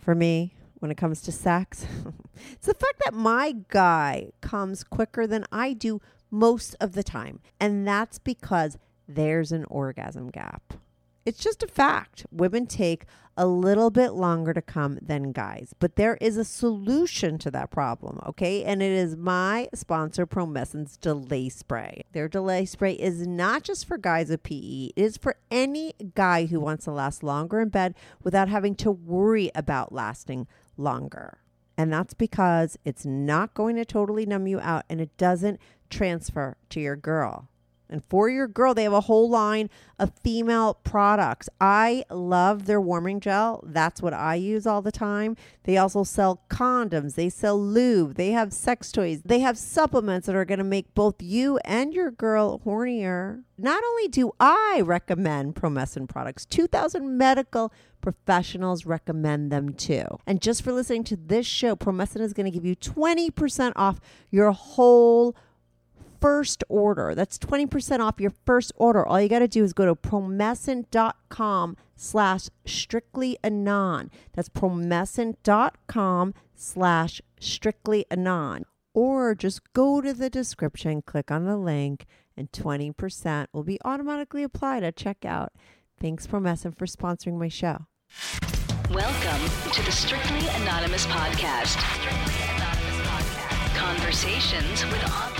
for me when it comes to sex? it's the fact that my guy comes quicker than I do most of the time. And that's because there's an orgasm gap. It's just a fact. Women take a little bit longer to come than guys, but there is a solution to that problem, okay? And it is my sponsor, Promescent's Delay Spray. Their delay spray is not just for guys with PE, it is for any guy who wants to last longer in bed without having to worry about lasting longer. And that's because it's not going to totally numb you out and it doesn't transfer to your girl. And for your girl, they have a whole line of female products. I love their warming gel. That's what I use all the time. They also sell condoms, they sell lube, they have sex toys, they have supplements that are going to make both you and your girl hornier. Not only do I recommend Promescent products, 2,000 medical professionals recommend them too. And just for listening to this show, Promescent is going to give you 20% off your whole first order. That's 20% off your first order. All you got to do is go to promescent.com slash strictly anon. That's promescent.com slash strictly anon. Or just go to the description, click on the link, and 20% will be automatically applied at checkout. Thanks, Promescent, for sponsoring my show. Welcome to the Strictly Anonymous Podcast. Strictly Anonymous Podcast. Conversations with online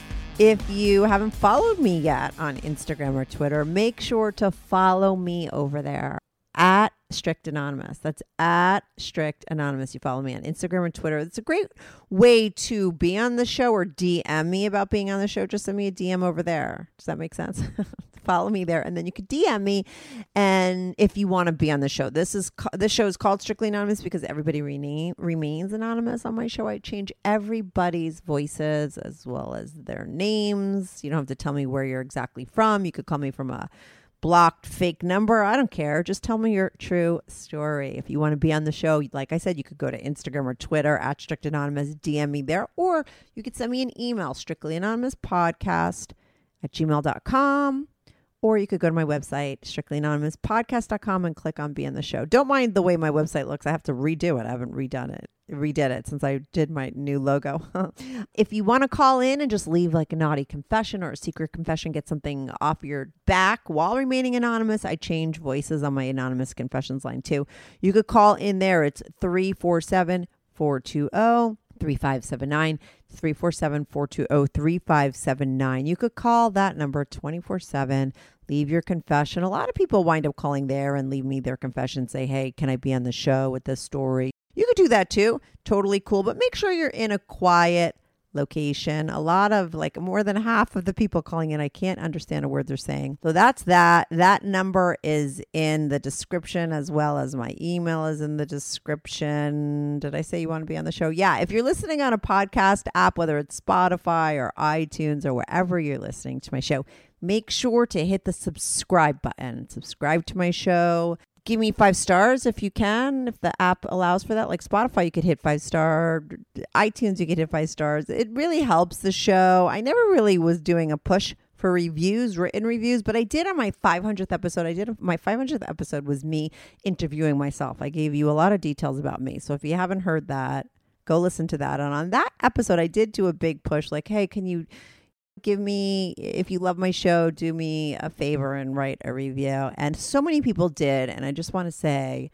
If you haven't followed me yet on Instagram or Twitter, make sure to follow me over there at Strict Anonymous. That's at Strict Anonymous. You follow me on Instagram and Twitter. It's a great way to be on the show or DM me about being on the show. Just send me a DM over there. Does that make sense? follow me there and then you could DM me and if you want to be on the show. This is this show is called Strictly Anonymous because everybody remains anonymous on my show. I change everybody's voices as well as their names. You don't have to tell me where you're exactly from. You could call me from a blocked fake number. I don't care. Just tell me your true story. If you want to be on the show, like I said, you could go to Instagram or Twitter at Strict Anonymous, DM me there, or you could send me an email, strictly anonymous podcast at gmail.com. Or you could go to my website, strictlyanonymouspodcast.com, and click on Be in the Show. Don't mind the way my website looks. I have to redo it. I haven't redone it, redid it since I did my new logo. if you want to call in and just leave like a naughty confession or a secret confession, get something off your back while remaining anonymous, I change voices on my anonymous confessions line too. You could call in there. It's 347 420 3579 347 420 3579. You could call that number 24 7. leave your confession. A lot of people wind up calling there and leave me their confession, say, hey, can I be on the show with this story? You could do that too. Totally cool. But make sure you're in a quiet location. A lot of like more than half of the people calling in, I can't understand a word they're saying. So that's that. That number is in the description as well as my email is in the description. Did I say you want to be on the show? Yeah. If you're listening on a podcast app, whether it's Spotify or iTunes or wherever you're listening to my show, make sure to hit the subscribe button. Subscribe to my show give me five stars if you can if the app allows for that. Like spotify you could hit five star itunes you could hit five stars. It really helps the show. I never really was doing a push for reviews written reviews but i did on my 500th episode. I did my 500th episode was me interviewing myself. I gave you a lot of details about me. So if you haven't heard that go listen to that. And on that episode i did do a big push like hey can you give me if you love my show do me a favor and write a review. And so many people did and i just want to say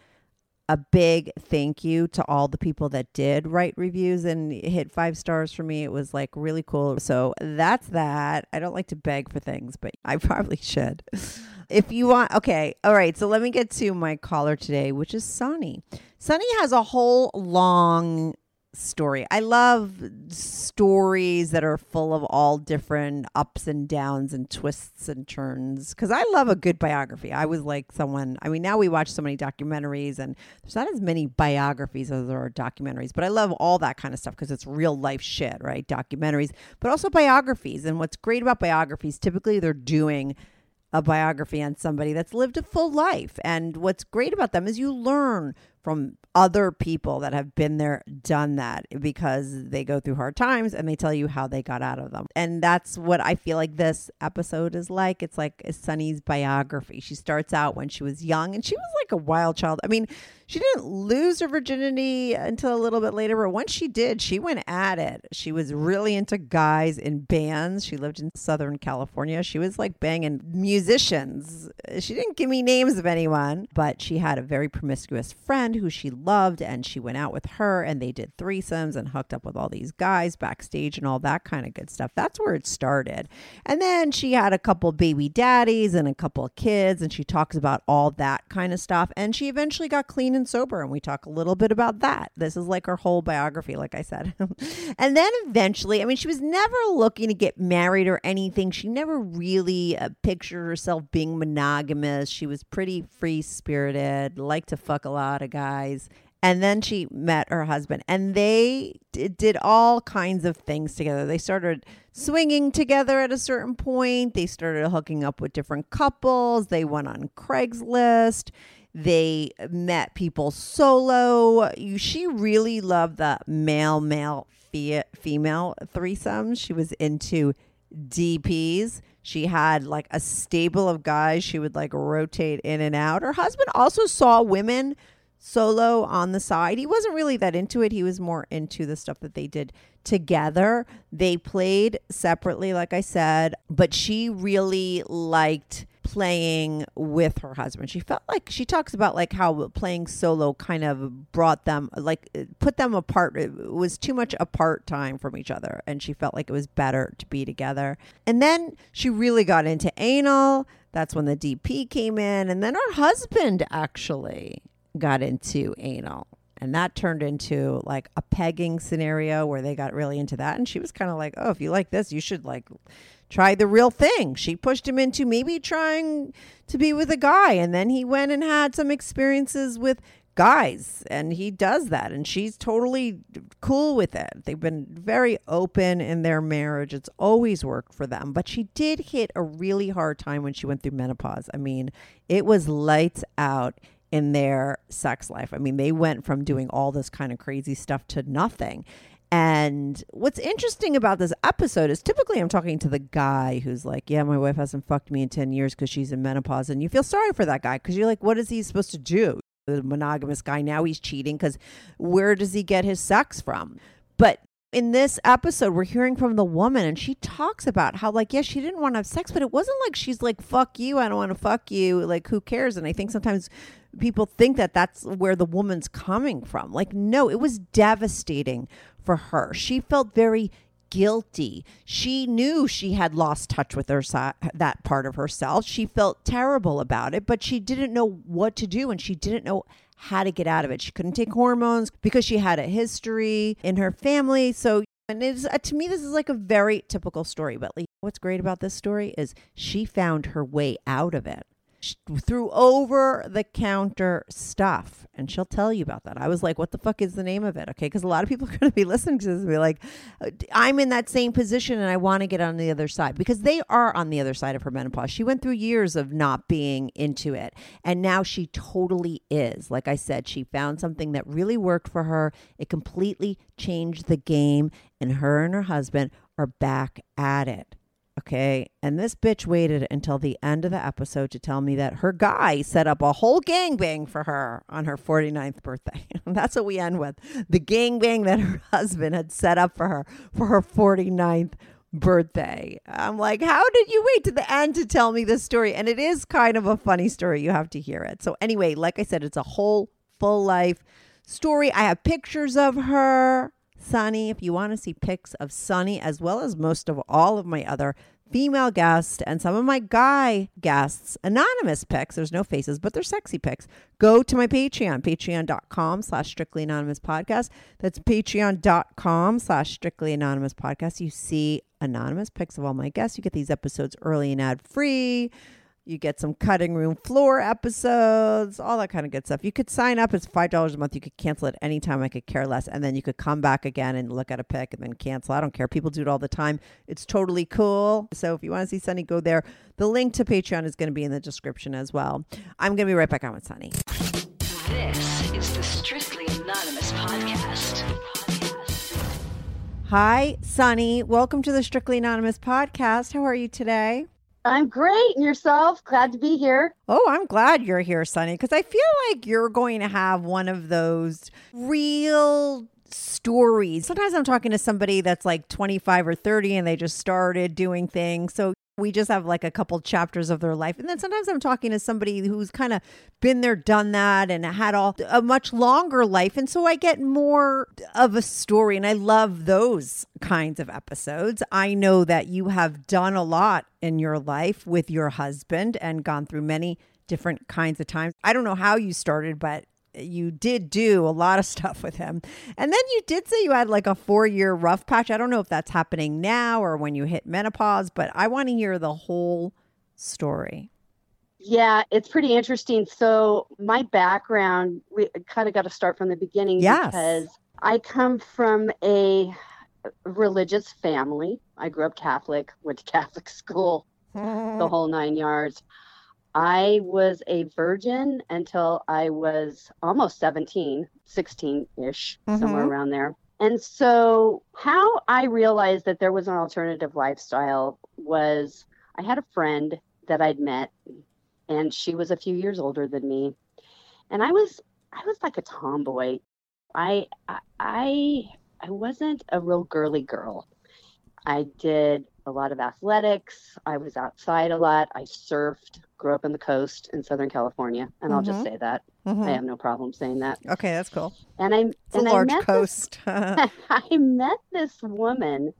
a big thank you to all the people that did write reviews and hit five stars for me. It was like really cool. So that's that. I don't like to beg for things but i probably should. If you want okay all right so let me get to my caller today which is sunny. Sunny has a whole long story. I love stories that are full of all different ups and downs and twists and turns because I love a good biography. I was like someone, I mean, now we watch so many documentaries and there's not as many biographies as there are documentaries, but I love all that kind of stuff because it's real life shit, right? Documentaries, but also biographies. And what's great about biographies, typically they're doing a biography on somebody that's lived a full life. And what's great about them is you learn from other people that have been there, done that because they go through hard times and they tell you how they got out of them. And that's what I feel like this episode is like. It's like Sunny's biography. She starts out when she was young and she was like a wild child. I mean, she didn't lose her virginity until a little bit later, but once she did, she went at it. She was really into guys in bands. She lived in Southern California. She was like banging musicians. She didn't give me names of anyone, but she had a very promiscuous friend who she loved, and she went out with her, and they did threesomes and hooked up with all these guys backstage and all that kind of good stuff. That's where it started. And then she had a couple baby daddies and a couple of kids, and she talks about all that kind of stuff. And she eventually got clean and sober, and we talk a little bit about that. This is like her whole biography, like I said. and then eventually, I mean, she was never looking to get married or anything. She never really uh, pictured herself being monogamous. She was pretty free spirited, liked to fuck a lot of guys. And then she met her husband, and they d- did all kinds of things together. They started swinging together at a certain point. They started hooking up with different couples. They went on Craigslist. They met people solo. She really loved the male, male, fe- female threesomes. She was into DPs. She had like a stable of guys she would like rotate in and out. Her husband also saw women solo on the side. He wasn't really that into it. He was more into the stuff that they did together. They played separately, like I said, but she really liked playing with her husband. She felt like she talks about like how playing solo kind of brought them like put them apart. It was too much apart time from each other and she felt like it was better to be together. And then she really got into anal. That's when the DP came in and then her husband actually got into anal. And that turned into like a pegging scenario where they got really into that. And she was kind of like, oh, if you like this, you should like try the real thing. She pushed him into maybe trying to be with a guy. And then he went and had some experiences with guys. And he does that. And she's totally cool with it. They've been very open in their marriage. It's always worked for them. But she did hit a really hard time when she went through menopause. I mean, it was lights out in their sex life. I mean, they went from doing all this kind of crazy stuff to nothing. And what's interesting about this episode is typically I'm talking to the guy who's like, Yeah, my wife hasn't fucked me in 10 years because she's in menopause. And you feel sorry for that guy because you're like, What is he supposed to do? The monogamous guy, now he's cheating because where does he get his sex from? But in this episode, we're hearing from the woman, and she talks about how, like, yeah, she didn't want to have sex, but it wasn't like she's like, fuck you, I don't want to fuck you. Like, who cares? And I think sometimes people think that that's where the woman's coming from. Like, no, it was devastating for her. She felt very guilty. She knew she had lost touch with her that part of herself. She felt terrible about it, but she didn't know what to do and she didn't know how to get out of it. She couldn't take hormones because she had a history in her family. So and it's uh, to me this is like a very typical story, but like what's great about this story is she found her way out of it through over the counter stuff and she'll tell you about that. I was like what the fuck is the name of it? Okay because a lot of people are going to be listening to this and be like uh, i'm in that same position and i want to get on the other side because they are on the other side of her menopause. She went through years of not being into it and now she totally is. Like i said she found something that really worked for her. It completely changed the game and her and her husband are back at it Okay. And this bitch waited until the end of the episode to tell me that her guy set up a whole gangbang for her on her 49th birthday. That's what we end with the gangbang that her husband had set up for her for her 49th birthday. I'm like, how did you wait to the end to tell me this story? And it is kind of a funny story. You have to hear it. So, anyway, like I said, it's a whole full life story. I have pictures of her. Sunny, if you want to see pics of Sunny, as well as most of all of my other female guests and some of my guy guests, anonymous pics, there's no faces, but they're sexy pics, go to my Patreon, patreon.com slash strictly anonymous podcast. That's patreon.com slash strictly anonymous podcast. You see anonymous pics of all my guests. You get these episodes early and ad free. You get some cutting room floor episodes, all that kind of good stuff. You could sign up. It's $5 a month. You could cancel it anytime. I could care less. And then you could come back again and look at a pic and then cancel. I don't care. People do it all the time. It's totally cool. So if you want to see Sunny, go there. The link to Patreon is going to be in the description as well. I'm going to be right back on with Sunny. This is the Strictly Anonymous podcast. Hi, Sunny. Welcome to the Strictly Anonymous podcast. How are you today? I'm great. And yourself? Glad to be here. Oh, I'm glad you're here, Sunny, because I feel like you're going to have one of those real stories. Sometimes I'm talking to somebody that's like 25 or 30 and they just started doing things. So we just have like a couple chapters of their life. And then sometimes I'm talking to somebody who's kind of been there, done that, and had all a much longer life. And so I get more of a story. And I love those kinds of episodes. I know that you have done a lot in your life with your husband and gone through many different kinds of times. I don't know how you started, but you did do a lot of stuff with him. And then you did say you had like a four year rough patch. I don't know if that's happening now or when you hit menopause, but I want to hear the whole story. Yeah, it's pretty interesting. So, my background, we kind of got to start from the beginning Yes. because I come from a religious family. I grew up Catholic, went to Catholic school, the whole nine yards. I was a virgin until I was almost 17, 16 ish, somewhere Mhm. around there. And so, how I realized that there was an alternative lifestyle was I had a friend that I'd met, and she was a few years older than me. And I was, I was like a tomboy. I, I I wasn't a real girly girl. I did a lot of athletics. I was outside a lot. I surfed, grew up on the coast in Southern California. And I'll just Mhm. say that. Mhm. I have no problem saying that. Okay, that's cool. And I, It's a and I large met this coast. I met this woman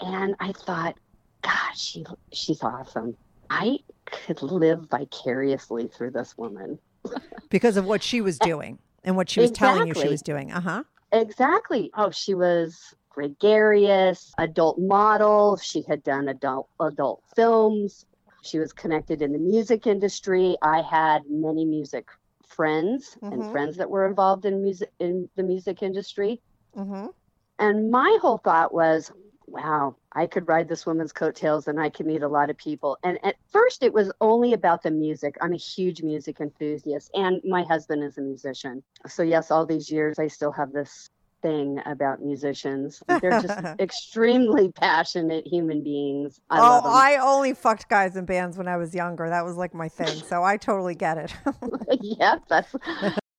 and I thought, God, she she's awesome. I could live vicariously through this woman. because of what she was doing and what she was telling you she was doing. Uh huh. Exactly. Oh, she was gregarious, adult model. She had done adult adult films. She was connected in the music industry. I had many music friends Mhm. and friends that were involved in music in the music industry. Mm-hmm. And my whole thought was, wow, I could ride this woman's coattails and I could meet a lot of people. And at first, it was only about the music. I'm a huge music enthusiast, and my husband is a musician. So, yes, all these years, I still have this thing about musicians. They're just extremely passionate human beings. I oh. I only fucked guys in bands when I was younger. That was like my thing. So I totally get it. yep, that's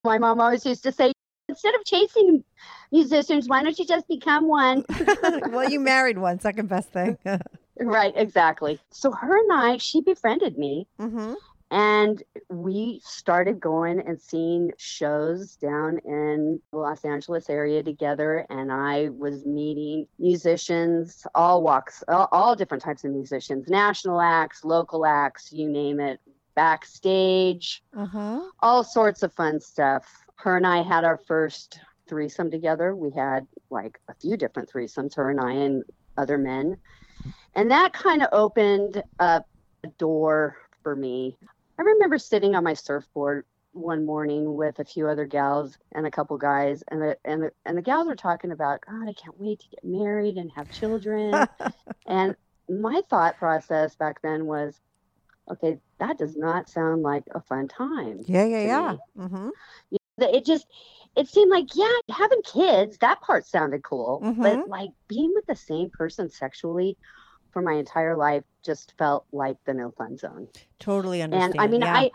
my mom always used to say. Instead of chasing musicians, why don't you just become one? well, you married one, second best thing. Right, exactly. So her and I, she befriended me mm-hmm. And we started going and seeing shows down in the Los Angeles area together. And I was meeting musicians, all walks, all, all different types of musicians, national acts, local acts, you name it, backstage, Uh-huh. all sorts of fun stuff. Her and I had our first threesome together. We had like a few different threesomes, her and I and other men. And that kind of opened up a door for me. I remember sitting on my surfboard one morning with a few other gals and a couple guys and the and the, and the gals were talking about god i can't wait to get married and have children and my thought process back then was okay that does not sound like a fun time Yeah, yeah, yeah. Mm-hmm. That it just it seemed like yeah having kids that part sounded cool Mhm. but like being with the same person sexually for my entire life just felt like the no fun zone Totally understand. and i mean yeah. i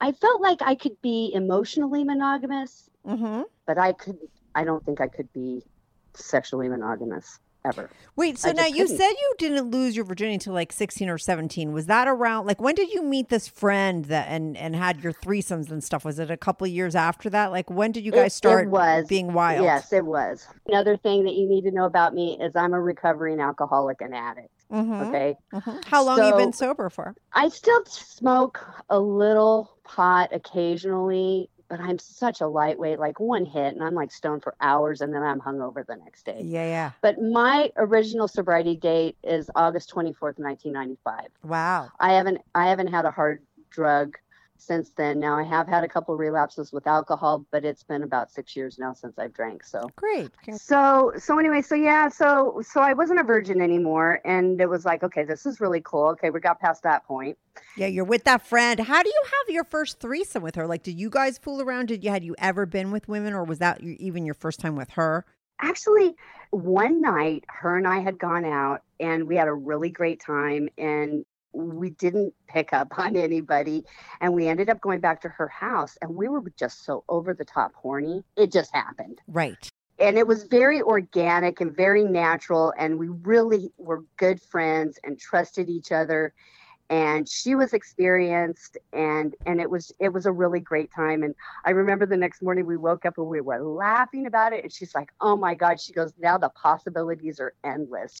i felt like i could be emotionally monogamous Mm-hmm. but i could i don't think i could be sexually monogamous ever Wait, so I now you couldn't. said you didn't lose your virginity until like 16 or 17. Was that around like when did you meet this friend that and and had your threesomes and stuff? Was it a couple of years after that? Like when did you It- guys start it was being wild? yes it was another thing that you need to know about me is i'm a recovering alcoholic and addict Mhm, okay mhm. How long you been sober for? I still smoke a little pot occasionally, but I'm such a lightweight, like one hit, and I'm like stoned for hours, and then I'm hungover the next day. Yeah, yeah. But my original sobriety date is August 24th, 1995. Wow. I haven't I haven't had a hard drug since then. Now I have had a couple relapses with alcohol, but it's been about six years now since I've drank. So Great. So so anyway so yeah so so i wasn't a virgin anymore and it was like okay this is really cool okay we got past that point Yeah, you're with that friend. How do you have your first threesome with her? Like, did you guys fool around? Did you had you ever been with women, or was that even your first time with her? actually one night her and i had gone out and we had a really great time and we didn't pick up on anybody and we ended up going back to her house and we were just so over the top horny. It just happened. Right. and it was very organic and very natural and we really were good friends and trusted each other. And she was experienced and and it was it was a really great time. And i remember the next morning we woke up and we were laughing about it and she's like oh my god she goes now the possibilities are endless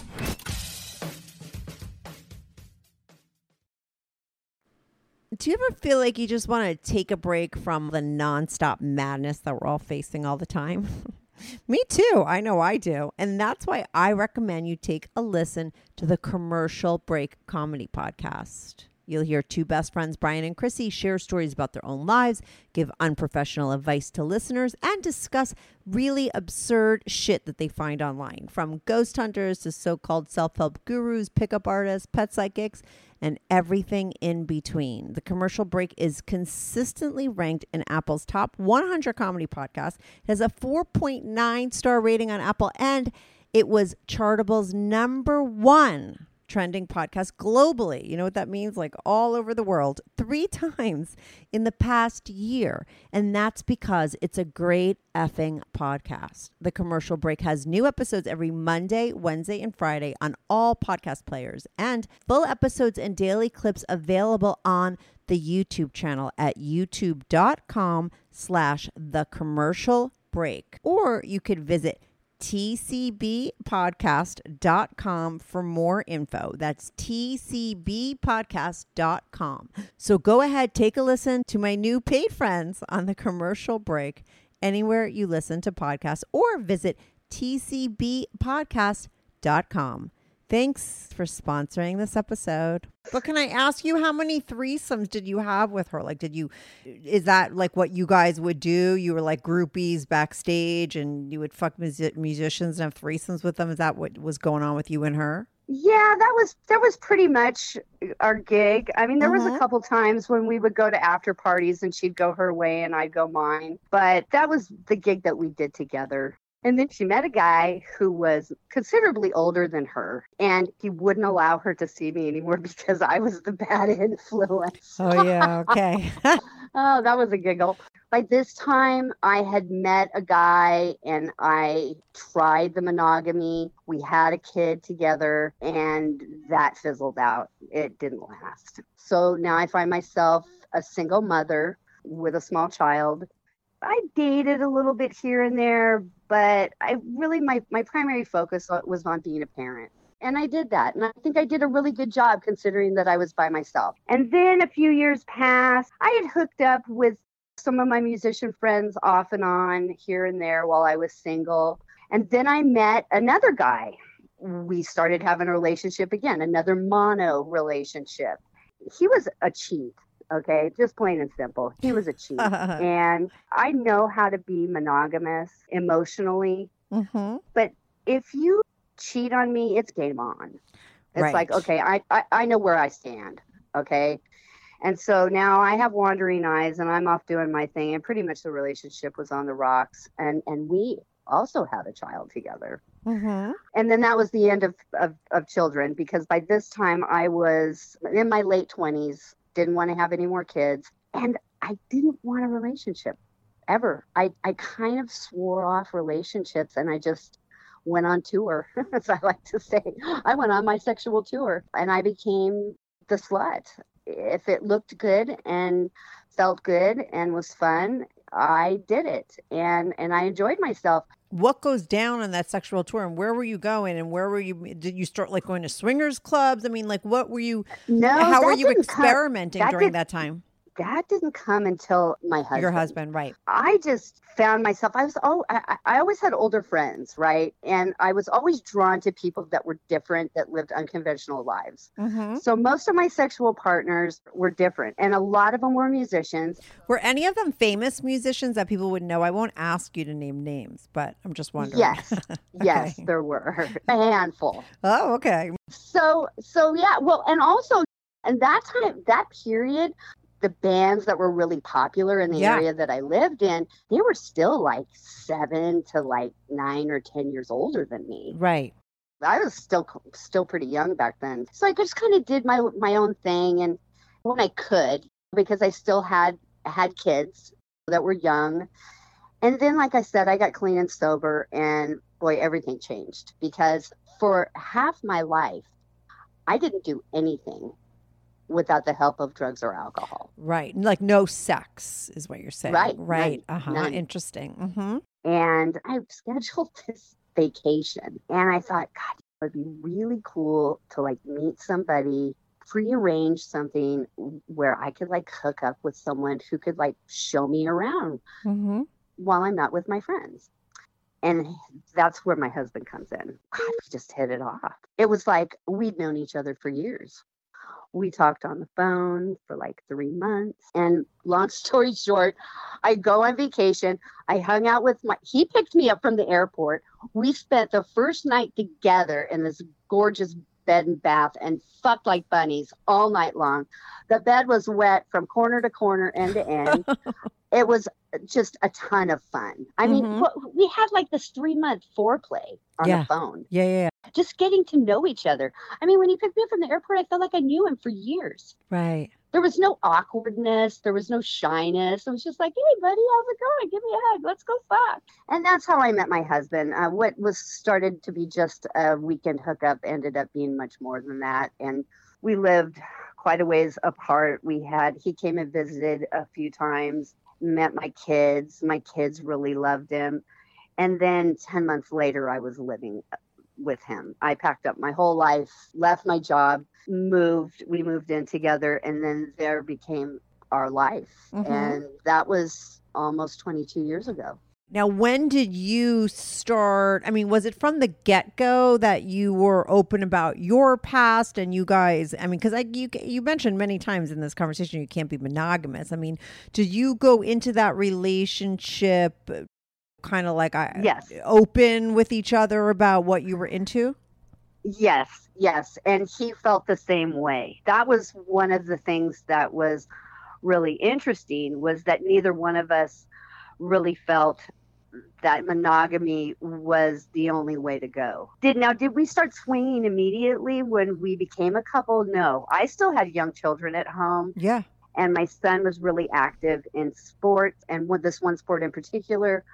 Do you ever feel like you just want to take a break from the nonstop madness that we're all facing all the time? Me too. I know I do. And that's why I recommend you take a listen to the Commercial Break Comedy Podcast. You'll hear two best friends, Brian and Chrissy, share stories about their own lives, give unprofessional advice to listeners, and discuss really absurd shit that they find online from ghost hunters to so called self help gurus, pickup artists, pet psychics, and everything in between. The commercial break is consistently ranked in Apple's top 100 comedy podcasts. It has a 4.9 star rating on Apple, and it was Chartable's number one trending podcast globally. You know what that means? Like all over the world, three times in the past year. And that's because it's a great effing podcast. The commercial break has new episodes every Monday, Wednesday, and Friday on all podcast players, and full episodes and daily clips available on the YouTube channel at youtube.com slash the commercial break. Or you could visit tcbpodcast.com for more info. That's tcbpodcast.com. So go ahead, take a listen to my new paid friends on the commercial break anywhere you listen to podcasts or visit tcbpodcast.com. Thanks for sponsoring this episode. But can I ask you how many threesomes did you have with her? Like, did you, is that like what you guys would do? You were like groupies backstage and you would fuck music- musicians and have threesomes with them? Is that what was going on with you and her? Yeah, that was that was pretty much our gig. I mean, there was a Mhm. couple times when we would go to after parties and she'd go her way and I'd go mine, but that was the gig that we did together. And then she met a guy who was considerably older than her, and he wouldn't allow her to see me anymore because I was the bad influence. Oh, yeah. Okay. Oh, that was a giggle. By this time, I had met a guy and I tried the monogamy. We had a kid together and that fizzled out. It didn't last. So now I find myself a single mother with a small child. I dated a little bit here and there, but I really, my, my primary focus was on being a parent. And I did that. And I think I did a really good job considering that I was by myself. And then a few years passed. I had hooked up with some of my musician friends off and on here and there while I was single. And then I met another guy. We started having a relationship again, another mono relationship. He was a cheat. Okay, just plain and simple. He was a cheat. and I know how to be monogamous emotionally mm-hmm. but if you cheat on me, it's game on. It's Right. like, okay, I, I, I know where I stand. Okay. And so now I have wandering eyes and I'm off doing my thing. And pretty much the relationship was on the rocks. And, and we also had a child together. Mm-hmm. And then that was the end of, of, of children because by this time I was in my late 20s, didn't want to have any more kids. And I didn't want a relationship ever. I, I kind of swore off relationships and I just went on tour, as I like to say. I went on my sexual tour and I became the slut. If it looked good and felt good and was fun, I did it and and I enjoyed myself. What goes down on that sexual tour and where were you going and where were you did you start like going to swingers clubs? I mean like what were you No, how were you come- experimenting that during did- that time? That didn't come until my husband. Your husband, right. I just found myself. I was oh, I, I always had older friends, right? And I was always drawn to people that were different, that lived unconventional lives. Mm-hmm. So most of my sexual partners were different, and a lot of them were musicians. Were any of them famous musicians that people would know? I won't ask you to name names, but I'm just wondering. Yes, yes, there were a handful. Oh, okay. So so yeah, well, and also, and that time, that period. The bands that were really popular in the Yeah. area that I lived in, they were still like seven to like nine or ten years older than me. Right. I was still still pretty young back then, so I just kind of did my my own thing, and when I could, because I still had had kids that were young, and then like I said, I got clean and sober, and boy, everything changed because for half my life, I didn't do anything without the help of drugs or alcohol. Right. Like no sex is what you're saying. Right, Right. Uh huh. Interesting. Mm-hmm. and I scheduled this vacation. And I thought, God, it would be really cool to like meet somebody, prearrange something where I could like hook up with someone who could like show me around Mm-hmm. while I'm not with my friends. And that's where my husband comes in. God, we just hit it off. It was like we'd known each other for years. We talked on the phone for like three months. And long story short, I go on vacation. I hung out with my, he picked me up from the airport. We spent the first night together in this gorgeous bed and bath and fucked like bunnies all night long. The bed was wet from corner to corner, end to end. it was just a ton of fun. I mean, Mhm. what, we had like this three month foreplay on Yeah. the phone, Yeah, yeah, yeah. Just getting to know each other. I mean, when he picked me up from the airport, I felt like I knew him for years. Right. There was no awkwardness. There was no shyness. It was just like, hey, buddy, how's it going? Give me a hug. Let's go fuck. And that's how I met my husband. Uh, what was started to be just a weekend hookup ended up being much more than that. And we lived quite a ways apart. We had, he came and visited a few times, met my kids. My kids really loved him. And then 10 months later, I was living with him. I packed up my whole life, left my job, moved. We moved in together, and then there became our life. Mhm. And that was almost 22 years ago. Now, when did you start? I mean, was it from the get go that you were open about your past and you guys? I mean, because I you you mentioned many times in this conversation you can't be monogamous. I mean, did you go into that relationship kind of like I Yes. open with each other about what you were into? Yes, yes. And he felt the same way. That was one of the things that was really interesting was that neither one of us really felt that monogamy was the only way to go. Did now did we start swinging immediately when we became a couple? No. I still had young children at home Yeah. and my son was really active in sports and with this one sport in particular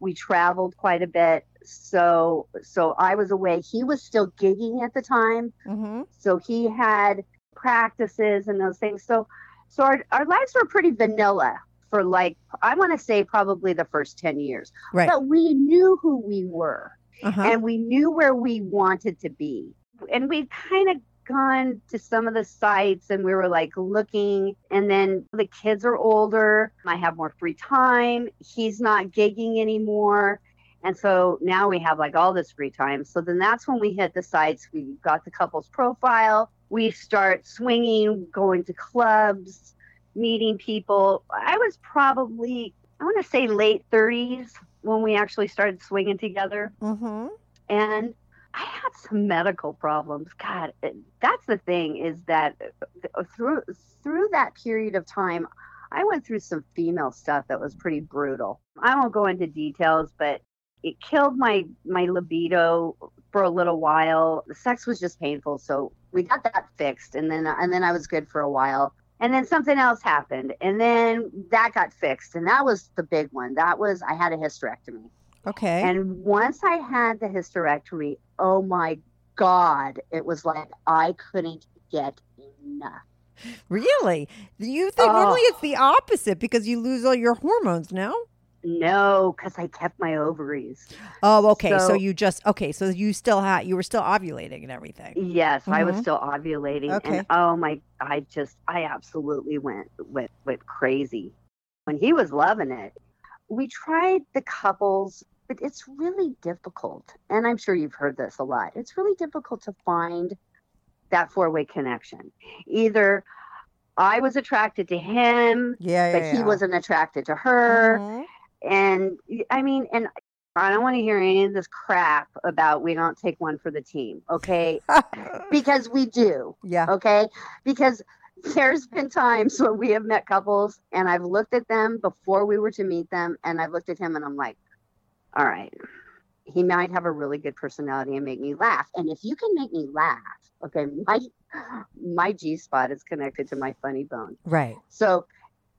we traveled quite a bit so so i was away he was still gigging at the time Mm-hmm. so he had practices and those things so so our, our lives were pretty vanilla for like i want to say probably the first 10 years Right. but we knew who we were Uh-huh. and we knew where we wanted to be. And we'd kind of gone to some of the sites and we were like looking and then the kids are older i have more free time he's not gigging anymore and so now we have like all this free time. So then that's when we hit the sites we got the couple's profile we start swinging going to clubs meeting people. I was probably i want to say late 30s when we actually started swinging together. Mm-hmm. and I had some medical problems. God, that's the thing is that uh, through through that period of time, I went through some female stuff that was pretty brutal. I won't go into details, but it killed my my libido for a little while. The sex was just painful, so we got that fixed, and then and then I was good for a while. And then something else happened, and then that got fixed, and that was the big one. That was I had a hysterectomy. Okay. And once I had the hysterectomy, oh my God, it was like I couldn't get enough. really? You think Oh. normally it's the opposite because you lose all your hormones, no? No, because I kept my ovaries. Oh, okay. So, So- you just okay. So you still had you were still ovulating and everything. Yes, I was Mhm. still ovulating. Okay. And oh my, I just, I absolutely went, went, went crazy. When he was loving it, we tried the couples, but it's really difficult. And I'm sure you've heard this a lot. It's really difficult to find that four way connection. Either I was attracted to him, Yeah, but he wasn't attracted to her. Mhm. And I mean, and I don't want to hear any of this crap about we don't take one for the team, okay? because we do, yeah. okay? Because there's been times when we have met couples and I've looked at them before we were to meet them, and I've looked at him and I'm like, all right, he might have a really good personality and make me laugh. And if you can make me laugh, okay, my my G spot is connected to my funny bone. Right. So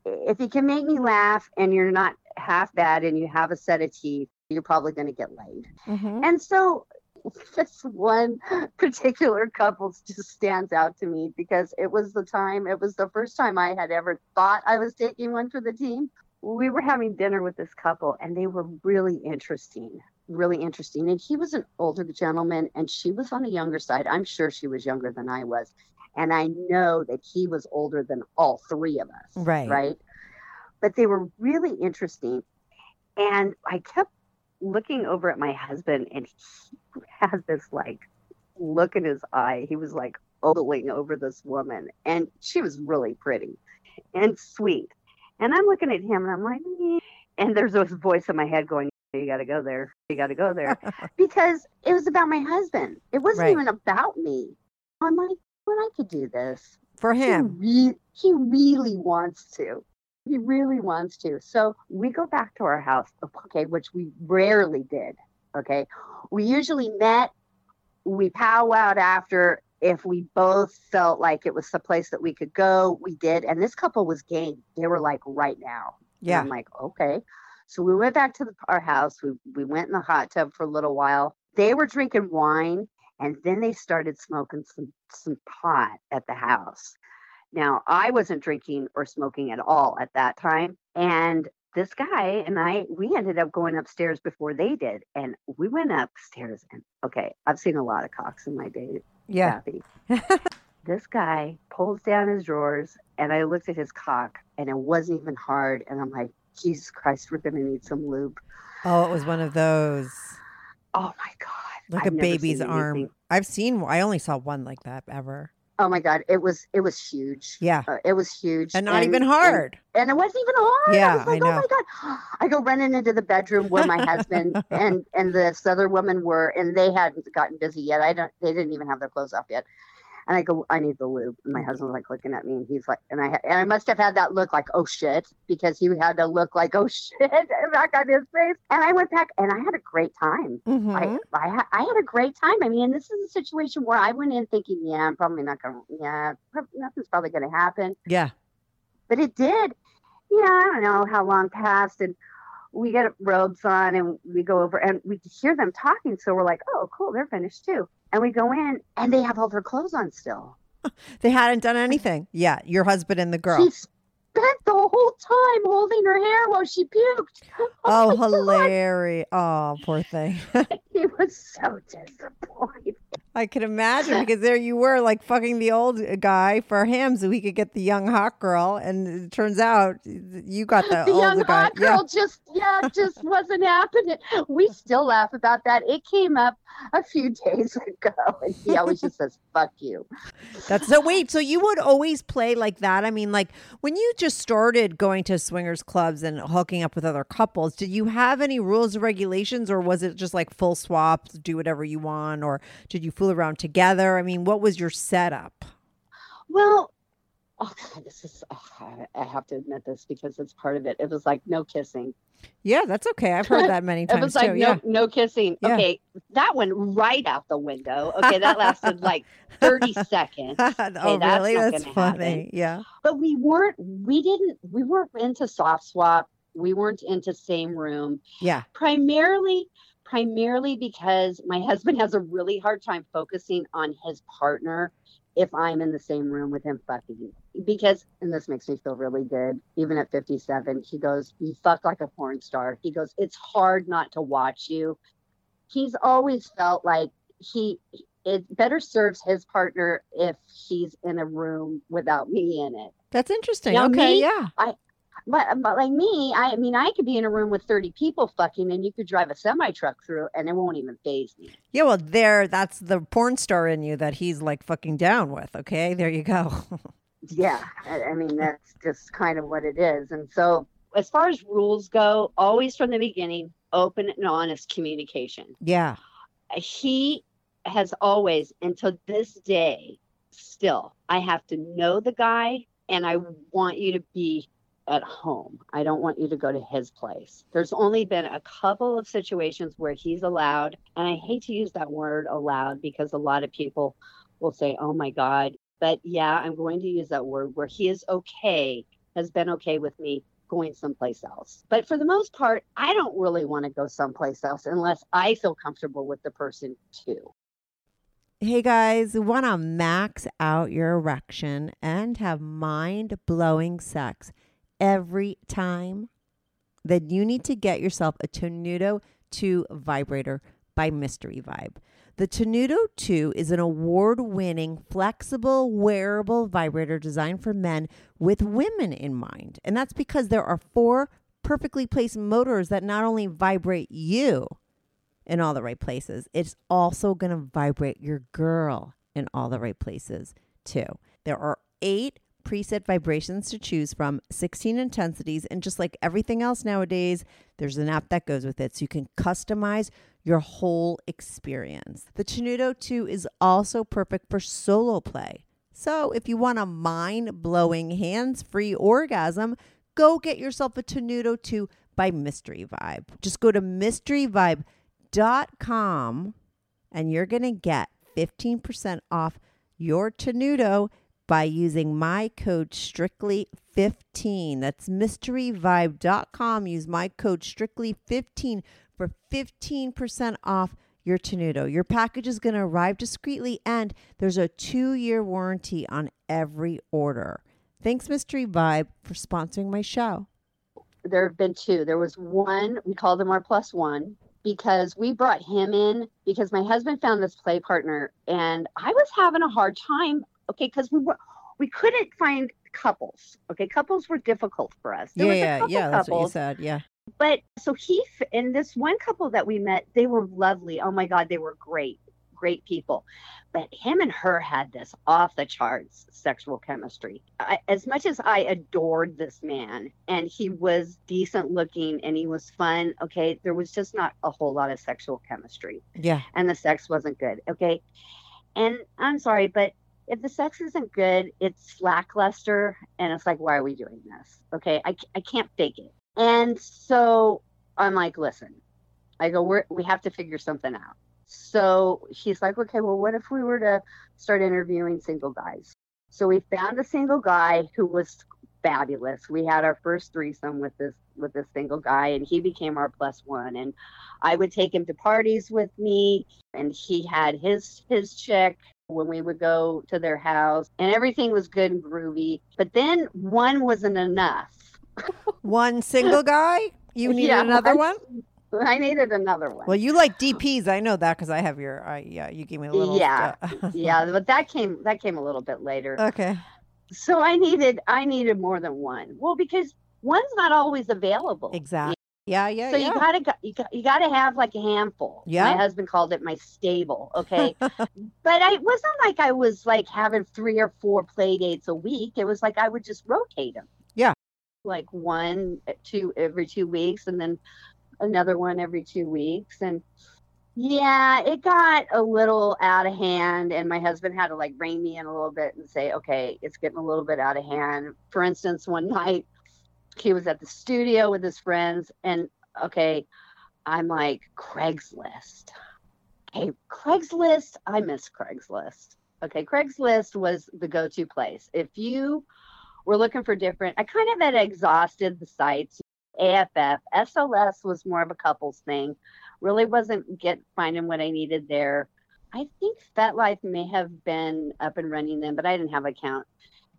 if you can make me laugh and you're not half bad and you have a set of teeth, you're probably going to get laid. Mm-hmm. And so this one particular couple just stands out to me because it was the time, it was the first time I had ever thought I was taking one for the team. We were having dinner with this couple and they were really interesting, really interesting. And he was an older gentleman and she was on the younger side. I'm sure she was younger than I was. And I know that he was older than all three of us. Right. Right. But they were really interesting. And I kept looking over at my husband and he had this like look in his eye. He was like ogling over this woman and she was really pretty and sweet. And I'm looking at him and I'm like, and there's this voice in my head going, you got to go there. You got to go there. because it was about my husband. It wasn't Right. even about me. I'm like, when I could do this. For him. He, re- he really wants to. He really wants to. So we go back to our house, okay, which we rarely did. Okay. We usually met, we powwowed after. If we both felt like it was the place that we could go, we did. And this couple was game. They were like, right now. And Yeah. I'm like, okay. So we went back to the, our house. We, we went in the hot tub for a little while. They were drinking wine and then they started smoking some, some pot at the house. Now, I wasn't drinking or smoking at all at that time. And this guy and I, we ended up going upstairs before they did. And we went upstairs and okay, I've seen a lot of cocks in my day, Yeah. This guy pulls down his drawers and I looked at his cock and it wasn't even hard. And I'm like, Jesus Christ, we're gonna need some lube. Oh, it was one of those. Oh my god. Like I've a baby's arm. anything- I've seen. I only saw one like that ever. Oh my god, it was it was huge. Yeah. Uh, it was huge, And not even hard. And, it wasn't even hard. Yeah, I was like, I oh know. my god. I go running into the bedroom where my husband and and this other woman were, and they hadn't gotten busy yet. I don't. They didn't even have their clothes off yet. And I go, I need the lube. And my husband's like looking at me, and he's like, and I and I must have had that look like, oh shit, because he had to look like, oh shit, back on his face. And I went back, and I had a great time. Mhm. I I, I had a great time. I mean, this is a situation where I went in thinking, yeah, I'm probably not gonna, yeah, nothing's probably gonna happen, Yeah. but it did. Yeah, I don't know how long passed, and we get robes on, and we go over, and we hear them talking. So we're like, oh, cool, they're finished too. And we go in, and they have all their clothes on still. They hadn't done anything. Yeah, your husband and the girl. Spent the whole time holding her hair while she puked. Oh, oh God. hilarious! Oh, poor thing. He was so disappointed. I could imagine because there you were, like fucking the old guy for him, so he could get the young hot girl, and it turns out you got the, the young guy. hot girl just yeah just wasn't happening we still laugh about that it came up a few days ago and he always just says fuck you That's so. Wait, so you would always play like that? I mean, like when you just started going to swingers clubs and hooking up with other couples, did you have any rules or regulations, or was it just like full swap, do whatever you want, or did you fool around together? I mean, what was your setup? well oh God, this is oh, I- have to admit this because it's part of it it was like no kissing Yeah, that's okay. I've heard that many it times was like too. no yeah. no kissing Yeah. okay that went right out the window okay that lasted like 30 seconds oh, that's really? That's funny. happen. Yeah. but we weren't we didn't we weren't into soft swap we weren't into same room Yeah. primarily primarily because my husband has a really hard time focusing on his partner if I'm in the same room with him fucking. Because, and this makes me feel really good, even at 57, he goes, You fuck like a porn star. He goes, It's hard not to watch you. He's always felt like he, it better serves his partner if he's in a room without me in it. That's interesting. Now, okay. me, yeah. But, but like me, I mean, I could be in a room with 30 people fucking, and you could drive a semi truck through, and it won't even faze me. Yeah. Well, there, that's the porn star in you that he's like fucking down with. Okay. There you go. Yeah, I, I mean that's just kind of what it is. And so, as far as rules go, always from the beginning, open and honest communication. yeah. He has always, until this day, still, I have to know the guy, and I want you to be at home. I don't want you to go to his place. There's only been a couple of situations where he's allowed, and I hate to use that word allowed because a lot of people will say, oh my God. But yeah, I'm going to use that word where he is okay, has been okay with me going someplace else. But for the most part, I don't really want to go someplace else unless I feel comfortable with the person too. Hey guys, want to max out your erection and have mind blowing sex every time? Then you need to get yourself a Tenuto 2 vibrator by Mystery Vibe. The Tenuto 2 is an award winning, flexible, wearable vibrator designed for men with women in mind. And that's because there are four perfectly placed motors that not only vibrate you, in all the right places. It's also going to vibrate your girl in all the right places, too. There are eight preset vibrations to choose from, 16 intensities, and just like everything else nowadays, there's an app that goes with it so you can customize your whole experience. The Tenuto 2 is also perfect for solo play. So if you want a mind blowing, hands free orgasm, go get yourself a Tenuto 2 by Mystery Vibe. Just go to mysteryvibe.com and you're going to get 15% off your Tenuto by using my code strictly15. That's mysteryvibe.com. Use my code strictly15 for 15% off your Tenuto. Your package is going to arrive discreetly and there's a 2-year warranty on every order. Thanks Mystery Vibe for sponsoring my show. There have been two. There was one, we called him our plus one because we brought him in because my husband found this play partner and I was having a hard time. Okay, because we were we couldn't find couples. Okay, couples were difficult for us. There yeah, was a yeah, couple yeah. That's what you said. Yeah. but so he and this one couple that we met, they were lovely. Oh my God, they were great, great people. But him and her had this off the charts sexual chemistry. I, as much as I adored this man and he was decent looking and he was fun, okay, there was just not a whole lot of sexual chemistry Yeah. and the sex wasn't good. Okay. And I'm sorry, but if the sex isn't good, it's lackluster. And it's like, why are we doing this? Okay. I, I can't fake it. And so I'm like, listen, I go, We're, we have to figure something out. So he's like, okay, well, what if we were to start interviewing single guys? So we found a single guy who was fabulous. We had our first threesome with this with this single guy, and he became our plus one. And I would take him to parties with me, and he had his his chick when we would go to their house, and everything was good and groovy. But then one wasn't enough. One single guy. You needed Yeah, another one- one. I needed another one. Well, you like DPs. I know that because I have your. I yeah, you gave me a little. Yeah. uh, yeah, but that came that came a little bit later. okay. so I needed I needed more than one. Well, because one's not always available. Exactly. Yeah. Yeah. Yeah. So yeah. you gotta you got you gotta have like a handful. Yeah. My husband called it my stable. Okay. but I it wasn't like I was like having three or four play dates a week. It was like I would just rotate them. Yeah. Like one, eh, two every two weeks, and then another one every two weeks, and yeah, it got a little out of hand, and my husband had to like rein me in a little bit and say, okay, it's getting a little bit out of hand. For instance, one night he was at the studio with his friends, and okay, I'm like, Craigslist. Okay, Craigslist, I miss Craigslist. Okay, Craigslist was the go to place. If you were looking for different, I kind of had exhausted the sites. AFF, SLS was more of a couples thing really wasn't get finding what I needed there. I think FetLife may have been up and running then, but I didn't have an account.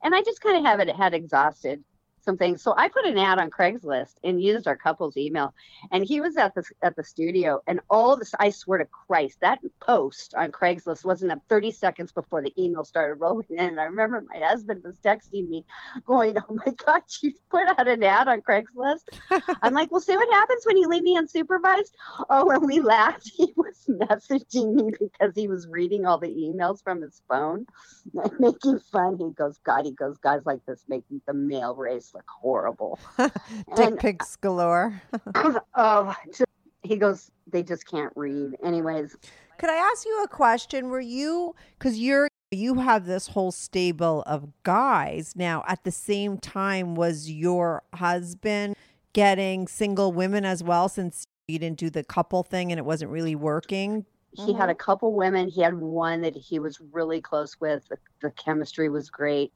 And I just kind of have it had exhausted some things. So I put an ad on Craigslist and used our couple's email. And he was at the at the studio and all this I swear to Christ, that post on Craigslist wasn't up 30 seconds before the email started rolling in. And I remember my husband was texting me going, Oh my God, you put out an ad on Craigslist. I'm like, Well, see what happens when you leave me unsupervised? Oh, and we laughed. He was messaging me because he was reading all the emails from his phone making fun. He goes, God, he goes, guys like this make the male race look horrible. Dick pics galore. oh, just, he goes, they just can't read. Anyways, Could I ask you a question? Were you because you're you have this whole stable of guys now at the same time was your husband getting single women as well since you didn't do the couple thing and it wasn't really working he had a couple women. He had one that he was really close with. The, the chemistry was great.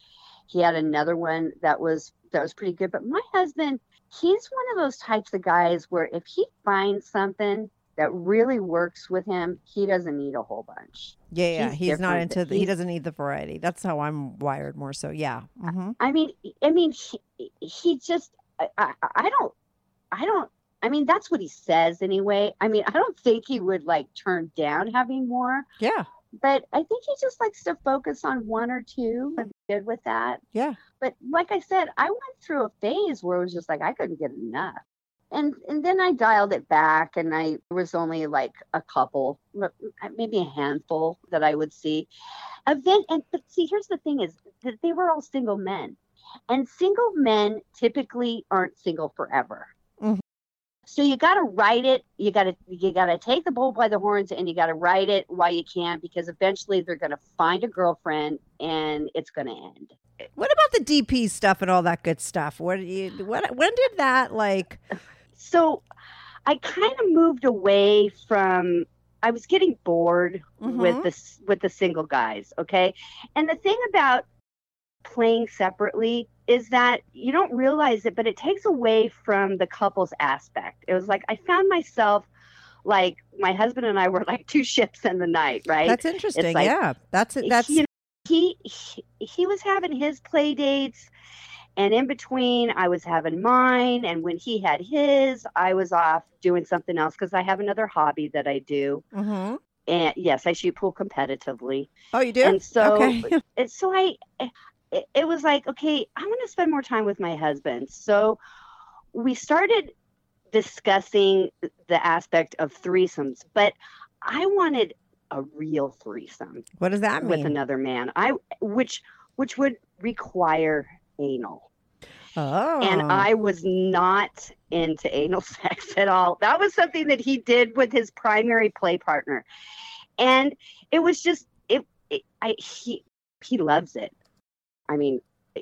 He had another one that was that was pretty good. But my husband, he's one of those types of guys where if he finds something that really works with him, he doesn't need a whole bunch. yeah yeah He's he's, not into the, he doesn't need the variety that's how i'm wired more so yeah hmm I mean, I mean, he, he just, I, I, I don't, I don't. I mean, that's what he says anyway. I mean, I don't think he would like turn down having more, yeah but I think he just likes to focus on one or two good with that. yeah But like I said, I went through a phase where it was just like I couldn't get enough. And and then I dialed it back and I was only like a couple, maybe a handful that I would see. Event and but see here's the thing is that they were all single men. And single men typically aren't single forever. Mhm. So you got to write it. You got to you got to take the bull by the horns, and you got to write it while you can, because eventually they're going to find a girlfriend, and it's going to end. what about the dp stuff and all that good stuff what did you what when did that like so I kind of moved away from I was getting bored with Mhm. this with the single guys, okay? And the thing about playing separately is that you don't realize it, but it takes away from the couples aspect. It was like I found myself like my husband and I were like two ships in the night, right? that's interesting like- yeah that's it that's you know, he, he he was having his play dates and in between i was having mine and when he had his i was off doing something else because i have another hobby that i do Mhm. and yes i shoot pool competitively oh you do and so okay and so i it, it was like, okay, I want to spend more time with my husband. So we started discussing the aspect of threesomes, but I wanted a real threesome What does that mean? with another man. I which which would require anal. oh. And I was not into anal sex at all. That was something that he did with his primary play partner. And it was just it, it I he he loves it. I mean,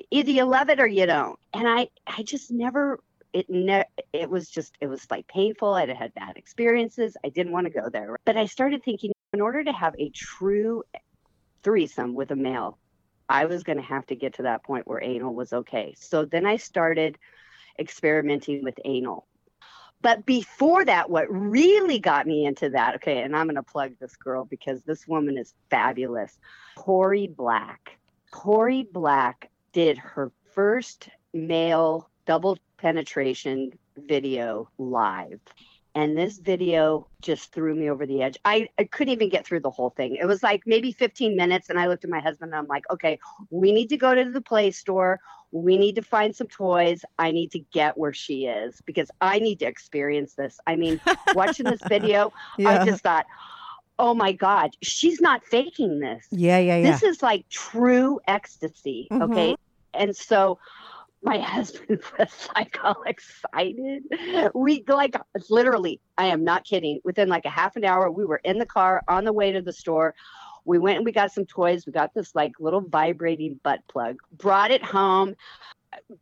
either you love it or you don't. And I I just never it ne- it was just it was like painful. I had had bad experiences. I didn't want to go there. But I started thinking in order to have a true threesome with a male, I was going to have to get to that point where anal was okay. So then I started experimenting with anal. But before that, what really got me into that, okay, and I'm going to plug this girl because this woman is fabulous. Corey Black. Corey Black did her first male double penetration video live. And this video just threw me over the edge. I, I couldn't even get through the whole thing. It was like maybe 15 minutes. And I looked at my husband and I'm like, okay, we need to go to the play store. We need to find some toys. I need to get where she is because I need to experience this. I mean, watching this video, Yeah. I just thought, oh my God, she's not faking this. yeah, yeah, yeah. This is like true ecstasy. Mm-hmm. Okay. And so my husband was like all excited. We like literally, I am not kidding. Within like a half an hour, we were in the car on the way to the store. We went and we got some toys. We got this like little vibrating butt plug, brought it home.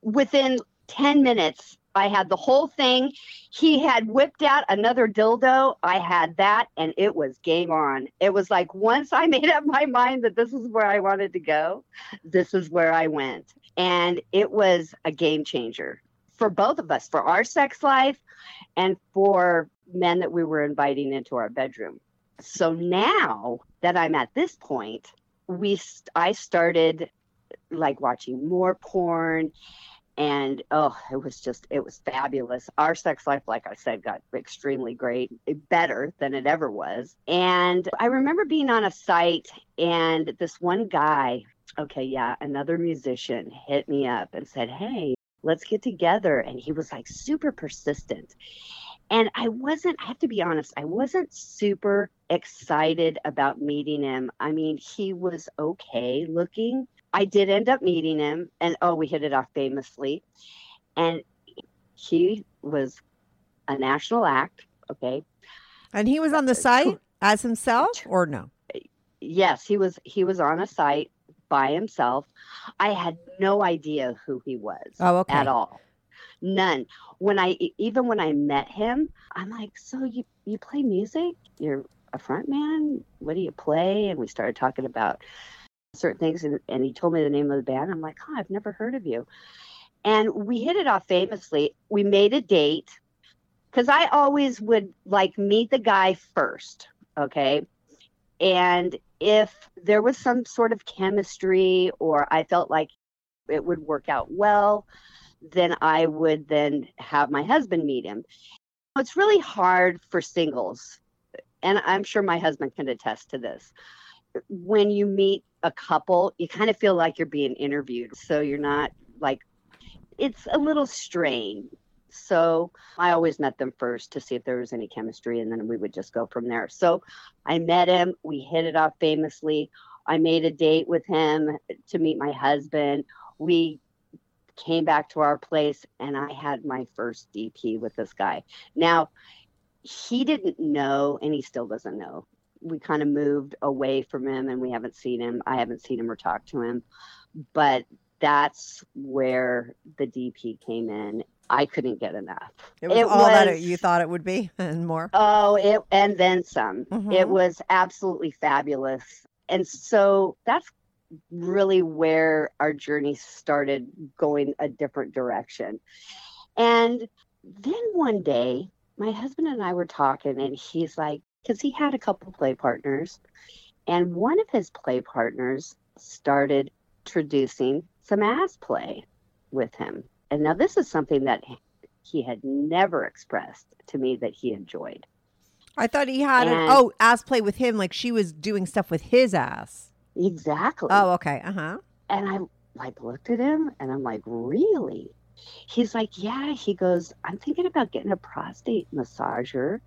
Within 10 minutes, I had the whole thing. He had whipped out another dildo. I had that, and it was game on. It was like once I made up my mind that this is where I wanted to go, this is where I went. And it was a game changer for both of us, for our sex life and for men that we were inviting into our bedroom. So now that I'm at this point, we I started like watching more porn and oh it was just it was fabulous. Our sex life like i said got extremely great eh, better than it ever was. And i remember being on a site and this one guy okay yeah another musician hit me up and said hey let's get together. And he was like super persistent. And i wasn't i have to be honest i wasn't super excited about meeting him. I mean he was okay looking I did end up meeting him, and oh, we hit it off famously. And he was a national act. Okay. and he was on the site as himself or no? Yes, he was. He was on a site by himself. I had no idea who he was Oh, okay. at all. None. When I even when I met him, I'm like, so you you play music? You're a front man? What do you play? And we started talking about certain things and, and he told me the name of the band. I'm like, I've never heard of you. And we hit it off famously. We made a date because I always would like meet the guy first. Okay. And if there was some sort of chemistry or I felt like it would work out well, then I would then have my husband meet him. It's really hard for singles, and I'm sure my husband can attest to this. When you meet a couple, you kind of feel like you're being interviewed. So you're not like, it's a little strained. So I always met them first to see if there was any chemistry, and then we would just go from there. So I met him. We hit it off famously. I made a date with him to meet my husband. We came back to our place, and I had my first DP with this guy. Now, he didn't know, and he still doesn't know. We kind of moved away from him, and we haven't seen him. I haven't seen him or talked to him. But that's where the DP came in. I couldn't get enough. It was It all that you thought it would be and more. Oh, it and then some. Mhm. It was absolutely fabulous. And so that's really where our journey started going a different direction. And then one day, my husband and I were talking, and he's like, because he had a couple play partners, and one of his play partners started introducing some ass play with him. And now this is something that he had never expressed to me that he enjoyed. I thought he had an oh ass play with him, like she was doing stuff with his ass. Exactly. Oh, okay. Uh huh. and I like looked at him and I'm like, really? He's like, yeah. He goes, I'm thinking about getting a prostate massager.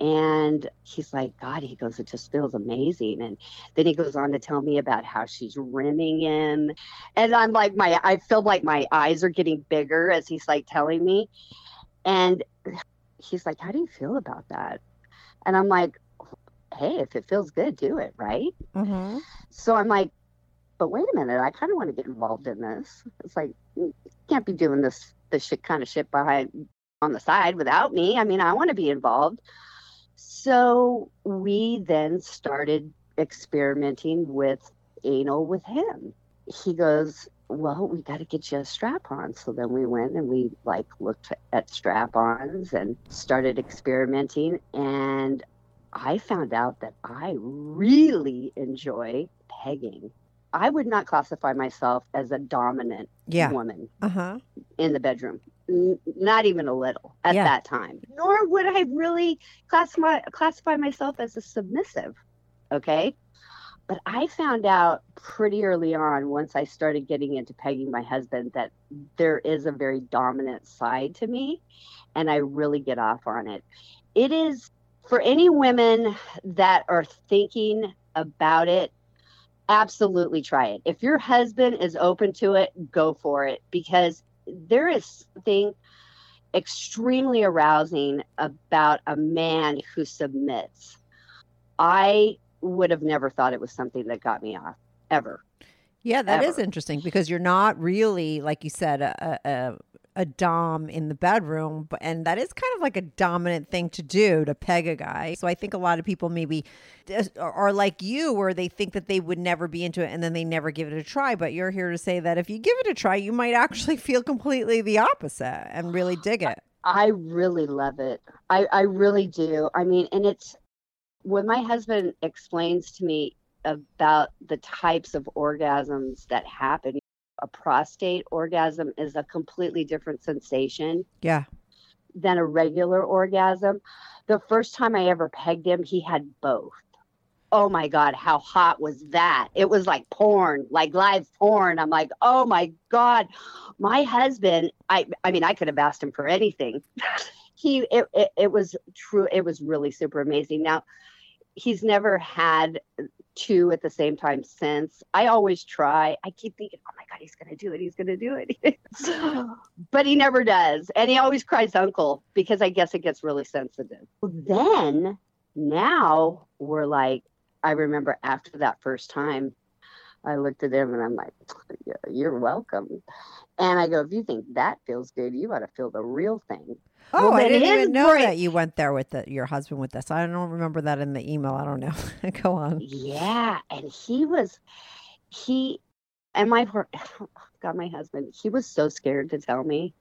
And he's like, God, he goes, it just feels amazing. And then he goes on to tell me about how she's rimming him. And I'm like, my, I feel like my eyes are getting bigger as he's like telling me. And he's like, How do you feel about that? And I'm like, Hey, if it feels good, do it, right? Mm-hmm. So I'm like, But wait a minute, I kind of want to get involved in this. It's like, you can't be doing this, this shit kind of shit behind on the side without me. I mean, I want to be involved. So we then started experimenting with anal with him. He goes, Well, we got to get you a strap on. So then we went and we like looked at strap ons and started experimenting. And I found out that I really enjoy pegging. I would not classify myself as a dominant Yeah. woman Uh huh. in the bedroom. Not even a little at Yeah. that time. Nor would I really classify classify myself as a submissive. Okay. But I found out pretty early on, once I started getting into pegging my husband, that there is a very dominant side to me, and I really get off on it. It is for any women that are thinking about it, absolutely try it. If your husband is open to it, go for it because there is something extremely arousing about a man who submits. I would have never thought it was something that got me off ever. Yeah, that is Ever. interesting because you're not really, like you said, a, a a dom in the bedroom, and that is kind of like a dominant thing to do to peg a guy. So I think a lot of people maybe are like you, where they think that they would never be into it, and then they never give it a try. But you're here to say that if you give it a try, you might actually feel completely the opposite and really dig it. I really love it. I, I really do. I mean, and it's when my husband explains to me about the types of orgasms that happen. A prostate orgasm is a completely different sensation Yeah. than a regular orgasm. The first time I ever pegged him, he had both. Oh my God, how hot was that? It was like porn, like live porn. I'm like, oh my God. My husband, I I mean, I could have asked him for anything. he it, it, it was true, it was really super amazing. Now, he's never had two at the same time since. I always try. I keep thinking, oh my God, he's gonna do it, he's gonna do it. but he never does. And he always cries uncle because I guess it gets really sensitive. Then now we're like, I remember after that first time, I looked at him and I'm like, yeah, you're welcome. And I go, if you think that feels good, you ought to feel the real thing. Oh, Well, I didn't even know that you went there with the, your husband with this. I don't remember that in the email. I don't know. Go on. Yeah. And he was, he, and my God, my husband, he was so scared to tell me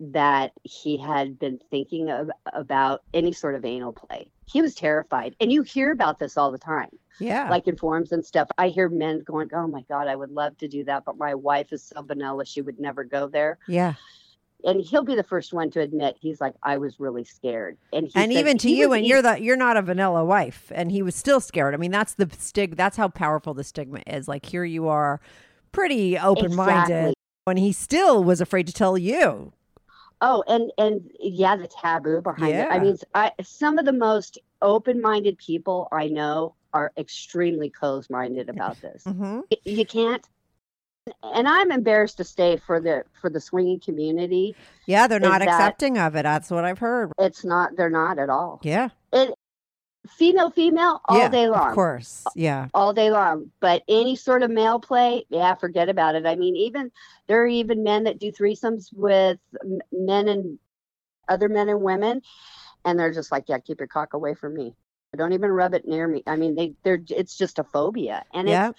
that he had been thinking of, about any sort of anal play. He was terrified. And you hear about this all the time. Yeah. like in forums and stuff. I hear men going, "Oh my god, I would love to do that, but my wife is so vanilla, she would never go there." yeah. And he'll be the first one to admit he's like, "I was really scared." And he and said even to you, was and you're the you're not a vanilla wife, and he was still scared. I mean, that's the stig. That's how powerful the stigma is. Like here, you are pretty open minded, Exactly. and he still was afraid to tell you. Oh, and and yeah, the taboo behind it. I mean, I, some of the most open-minded people I know are extremely closed-minded about this. hmm Y- You can't. And I'm embarrassed to say for the for the swinging community, Yeah, they're not accepting of it. That's what I've heard. it's not. They're not at all. Yeah, It female, female, all yeah, day long. Of course. Yeah. all day long. But any sort of male play, yeah, forget about it. I mean, even there are even men that do threesomes with men and other men and women, and they're just like, yeah, keep your cock away from me. Don't even rub it near me. I mean, they they're it's just a phobia, and Yeah. it's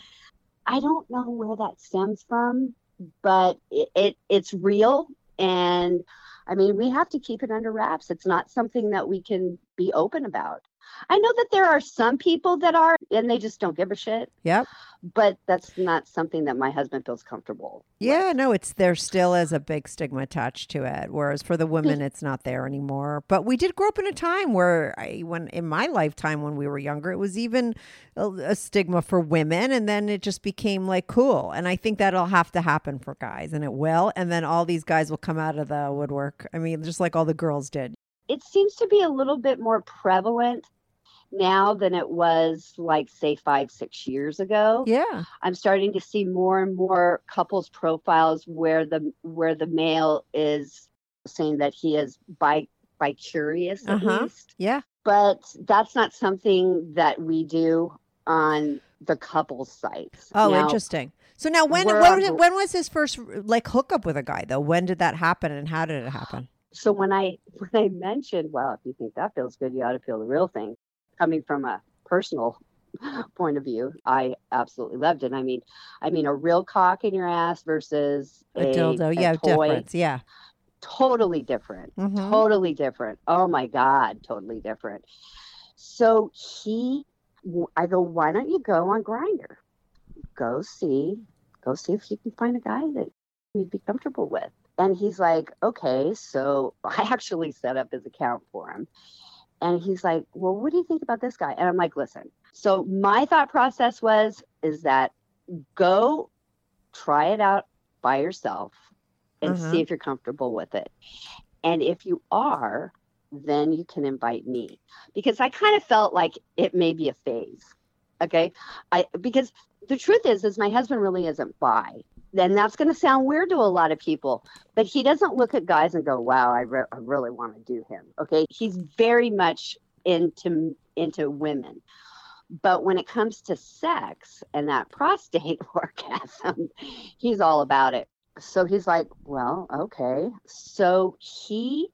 I don't know where that stems from, but it, it it's real, and I mean, we have to keep it under wraps. It's not something that we can be open about. I know that there are some people that are, and they just don't give a shit. Yep. But that's not something that my husband feels comfortable. Yeah, no, it's there still is a big stigma attached to it. Whereas for the women, it's not there anymore. But we did grow up in a time where, I, when in my lifetime when we were younger, it was even a, a stigma for women, and then it just became like cool. And I think that'll have to happen for guys, and it will. And then all these guys will come out of the woodwork. I mean, just like all the girls did. It seems to be a little bit more prevalent now than it was like say five six years ago Yeah. i'm starting to see more and more couples profiles where the where the male is saying that he is bi bi curious at Uh-huh. least Yeah. but that's not something that we do on the couples sites Oh, Now, interesting. So now, when when on was, it, when was his first like hookup with a guy though? When did that happen, and how did it happen? so when i when i mentioned well if you think that feels good you ought to feel the real thing coming from a personal point of view i absolutely loved it. I mean i mean a real cock in your ass versus A, dildo, a yeah, toy, difference, yeah. totally different. Mhm. totally different. Oh my god totally different. So he i go why don't you go on Grindr go see go see if you can find a guy that you'd be comfortable with. And he's like okay so i actually set up his account for him and he's like well what do you think about this guy? And i'm like listen so my thought process was is that go try it out by yourself and Uh-huh. see if you're comfortable with it. And if you are then you can invite me. Because i kind of felt like it may be a phase okay? I because the truth is is my husband really isn't bi and that's going to sound weird to a lot of people but he doesn't look at guys and go wow i, re- I really want to do him okay? He's very much into into women. But when it comes to sex and that prostate orgasm he's all about it. So he's like well okay. So he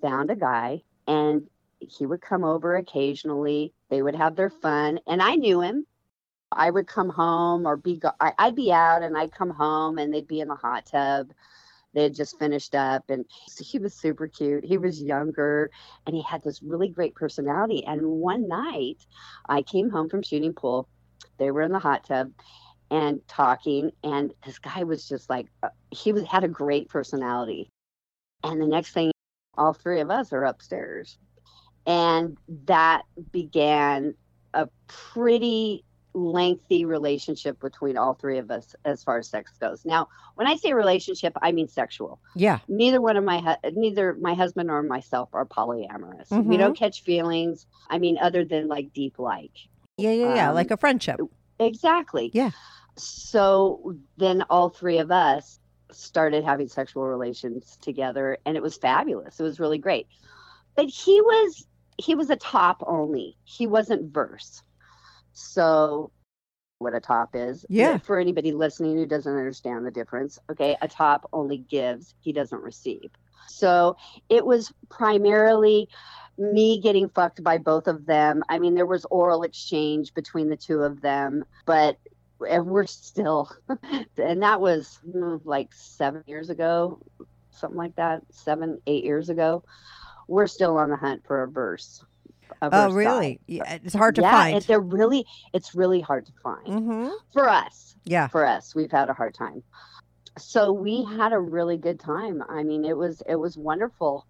found a guy and he would come over occasionally. They would have their fun and i knew him I would come home or be go- I, I'd be out and I'd come home and they'd be in the hot tub. They had just finished up and he was super cute. He was younger and he had this really great personality. And one night I came home from shooting pool. They were in the hot tub and talking and this guy was just like uh, he was had a great personality. And the next thing all three of us are upstairs. And that began a pretty lengthy relationship between all three of us as far as sex goes. Now, when I say relationship, I mean sexual. Yeah. Neither one of my hu- neither my husband or myself are polyamorous. We Mhm. don't catch feelings. I mean, other than like deep like. Yeah, yeah, yeah. Um, like a friendship. Exactly. Yeah. So then all three of us started having sexual relations together and it was fabulous. It was really great. But he was he was a top only. He wasn't verse. So what a top is. Yeah. For anybody listening who doesn't understand the difference, okay, a top only gives, he doesn't receive. So it was primarily me getting fucked by both of them. I mean, there was oral exchange between the two of them, but and we're still, and that was mm, like seven years ago, something like that, seven, eight years ago. We're still on the hunt for a verse. A Oh, really? Yeah, it's hard to yeah, find. they're really, it's really hard to find mm-hmm. for us. Yeah. For us, we've had a hard time. So we had a really good time. I mean, it was it was wonderful.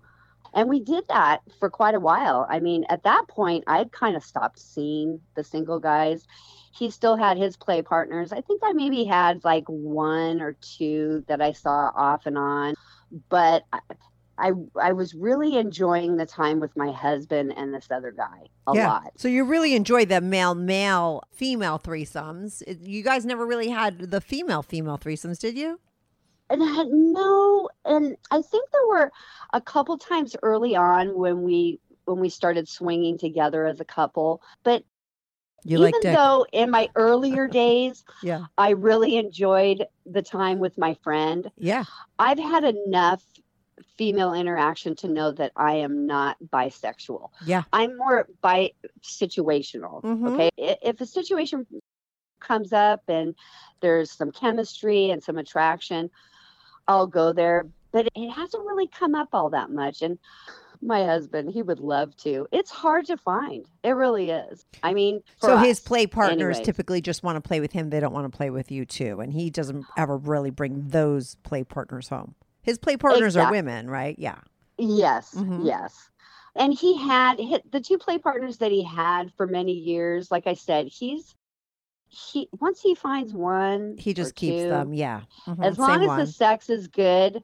And we did that for quite a while. I mean, at that point, I'd kind of stopped seeing the single guys. He still had his play partners. I think I maybe had like one or two that I saw off and on, but I I, was really enjoying the time with my husband and this other guy a yeah. lot. So you really enjoyed the male, male, female threesomes. You guys never really had the female, female threesomes, did you? And I, no, and I think there were a couple times early on when we when we started swinging together as a couple. But You even like though in my earlier days Yeah. I really enjoyed the time with my friend, Yeah. I've had enough female interaction to know that I am not bisexual. Yeah. I'm more bi situational. Mhm. Okay. If a situation comes up and there's some chemistry and some attraction, I'll go there. But it hasn't really come up all that much. And My husband, he would love to. It's hard to find. It really is. I mean, So his play partners anyways. typically just want to play with him. They don't want to play with you too, and he doesn't ever really bring those play partners home. His play partners are women, right? Yeah. Yes, Mhm. yes. And he had hit the two play partners that he had for many years. Like I said, he's he once he finds one, He just keeps two, them. Yeah. Mhm, As same long as one. the sex is good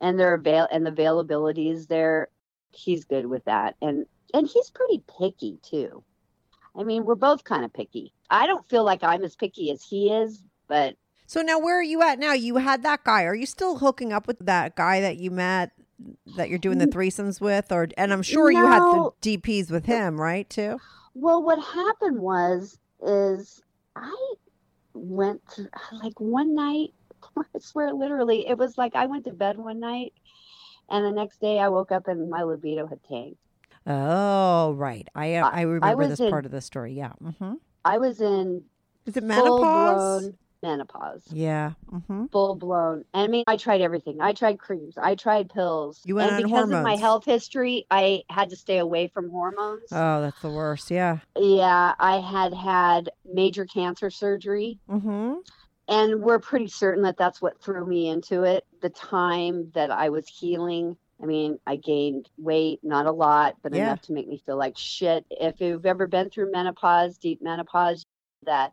and their avail and the availability is there, he's good with that. And and he's pretty picky too. I mean, we're both kind of picky. I don't feel like I'm as picky as he is, but So now where are you at now? You had that guy. Are you still hooking up with that guy that you met that you're doing the threesomes with or and I'm sure you had the DPs with him, right, too? Well, what happened was is I went to, like one night. I swear, literally, it was like I went to bed one night, and the next day I woke up and my libido had tanked. Oh, right. I uh, I remember was this in- part of the story. Yeah. Mm-hmm. I was in Is it menopause? blown menopause, Yeah. Mm-hmm. full blown. I mean, I tried everything. I tried creams. I tried pills. You went and on because of my health history, I had to stay away from hormones. Oh, that's the worst. Yeah. yeah, I had had major cancer surgery. Mm-hmm. and we're pretty certain that that's what threw me into it the time that i was healing i mean i gained weight not a lot but Yeah. enough to make me feel like shit if you've ever been through menopause deep menopause that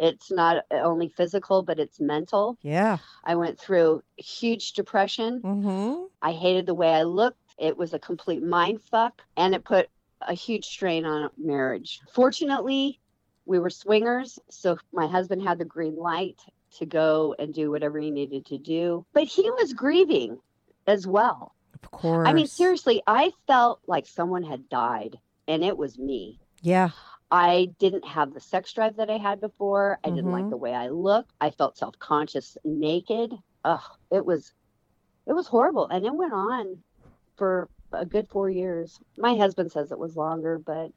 it's not only physical but it's mental Yeah. i went through huge depression Mm-hmm. i hated the way i looked it was a complete mind fuck and it put a huge strain on marriage fortunately we were swingers so my husband had the green light to go and do whatever he needed to do but he was grieving as well Of course. i mean seriously i felt like someone had died and it was me Yeah. I didn't have the sex drive that i had before i didn't like Mhm. the way i looked i felt self-conscious naked Ugh, it was it was horrible and it went on for a good four years my husband says it was longer but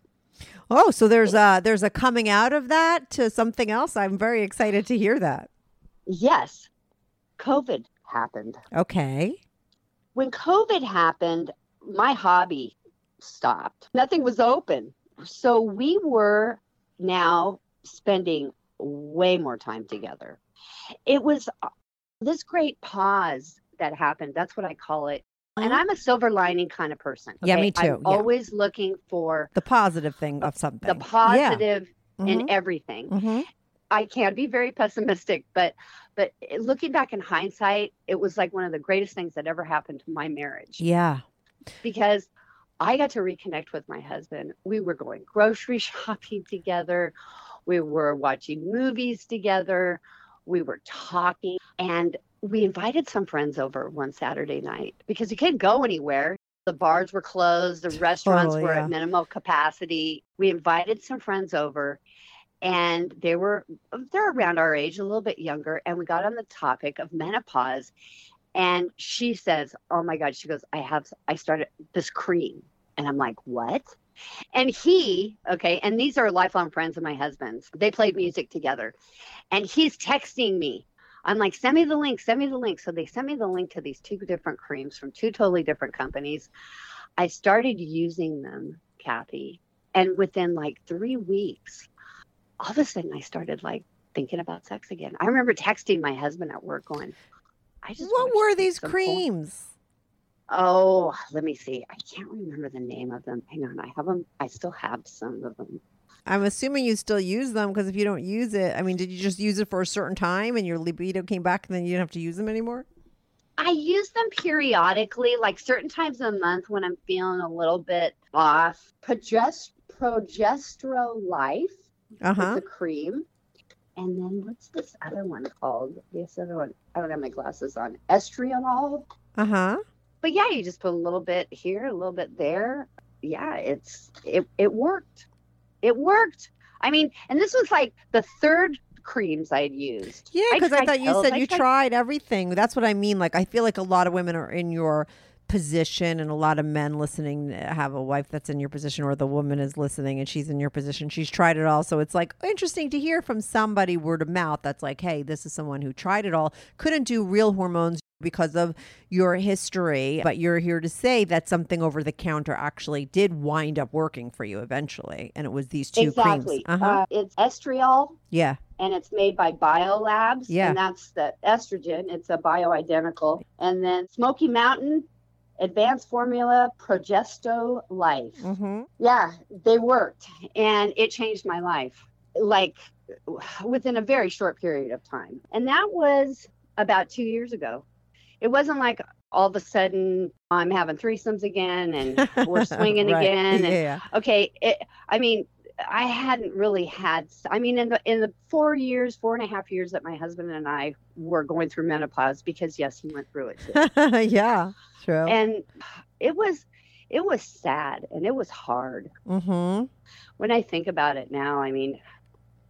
Oh, so there's a there's a coming out of that to something else. I'm very excited to hear that. yes covid happened Okay. when COVID happened, my hobby stopped. Nothing was open. So we were now spending way more time together. It was uh, this great pause that happened. That's what I call it. And I'm a silver lining kind of person. Yeah, me I'm too. Yeah. always looking for The positive thing of something. the positive Yeah. in Mhm. everything. Mhm. I can be very pessimistic, but but looking back in hindsight, it was like one of the greatest things that ever happened to my marriage Yeah. because I got to reconnect with my husband. We were going grocery shopping together. We were watching movies together. We were talking and we invited some friends over one Saturday night because you couldn't go anywhere. The bars were closed, the restaurants Totally, were at minimal capacity. We invited some friends over and they were they're around our age, a little bit younger, and we got on the topic of menopause. And she says, "Oh my God!" She goes, "I have I started this cream," and I'm like, "What?" And he, okay, and these are lifelong friends of my husband's. They played music together, and he's texting me. I'm like, "Send me the link. Send me the link." So they sent me the link to these two different creams from two totally different companies. I started using them, Kathy, and within like three weeks, all of a sudden I started like thinking about sex again. I remember texting my husband at work going, I just What were these creams? porn." Oh, let me see. I can't remember the name of them. Hang on, I have them. I still have some of them. I'm assuming you still use them because if you don't use it, I mean, did you just use it for a certain time and your libido came back and then you didn't have to use them anymore? I use them periodically, like certain times a month when I'm feeling a little bit off. Progest- Progestro Life Uh is huh. a cream. And then what's this other one called? This other one, I don't have my glasses on. Estriol. Uh huh. But yeah, you just put a little bit here, a little bit there. Yeah, it's it it worked. It worked. I mean, and this was like the third creams I'd used. Yeah, because I, tried thought you pills, said I you tried- tried everything. That's what I mean. Like, I feel like a lot of women are in your position, and a lot of men listening have a wife that's in your position, or the woman is listening and she's in your position. She's tried it all. So it's like interesting to hear from somebody word of mouth that's like, hey, this is someone who tried it all, couldn't do real hormones, because of your history, but you're here to say that something over the counter actually did wind up working for you eventually, and it was these two exactly. creams. Uh-huh. Uh, it's estriol yeah. and it's made by Biolabs. Yeah. And that's the estrogen. It's a bioidentical. And then Smokey Mountain, Advanced Formula, Progesto Life. Mm-hmm. Yeah, they worked. And it changed my life, like within a very short period of time. And that was about two years ago. It wasn't like all of a sudden I'm having threesomes again and we're swinging Right. again. And Yeah. okay it, i mean i hadn't really had i mean in the in the four years four and a half years that my husband and i were going through menopause because yes he went through it too yeah. True. and it was it was sad and it was hard mm-hmm. when i think about it now i mean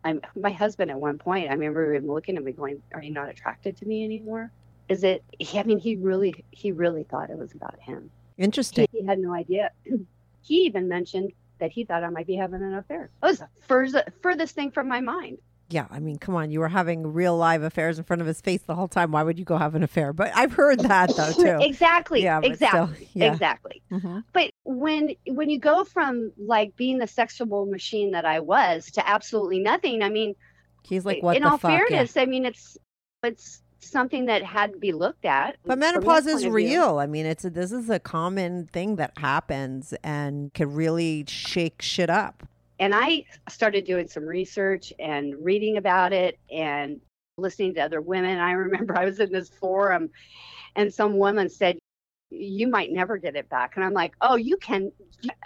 i'm my husband at one point i remember him looking at me going are you not attracted to me anymore is it i mean he really he really thought it was about him Interesting. he, he had no idea. he even mentioned that he thought I might be having an affair. It was the furthest, furthest thing from my mind. Yeah, I mean, come on, you were having real live affairs in front of his face the whole time. Why would you go have an affair? But I've heard that though too. exactly. Yeah, but still, exactly. yeah. Exactly. Mhm. But when when you go from like being the sexual machine that I was to absolutely nothing, I mean, He's like, what in all fuck? Yeah. fairness, I mean, it's it's something that had to be looked at. But menopause is real. I mean, it's a, this is a common thing that happens and can really shake shit up. and I started doing some research and reading about it and listening to other women. I remember I was in this forum and some woman said, You might never get it back. And I'm like, Oh, you can.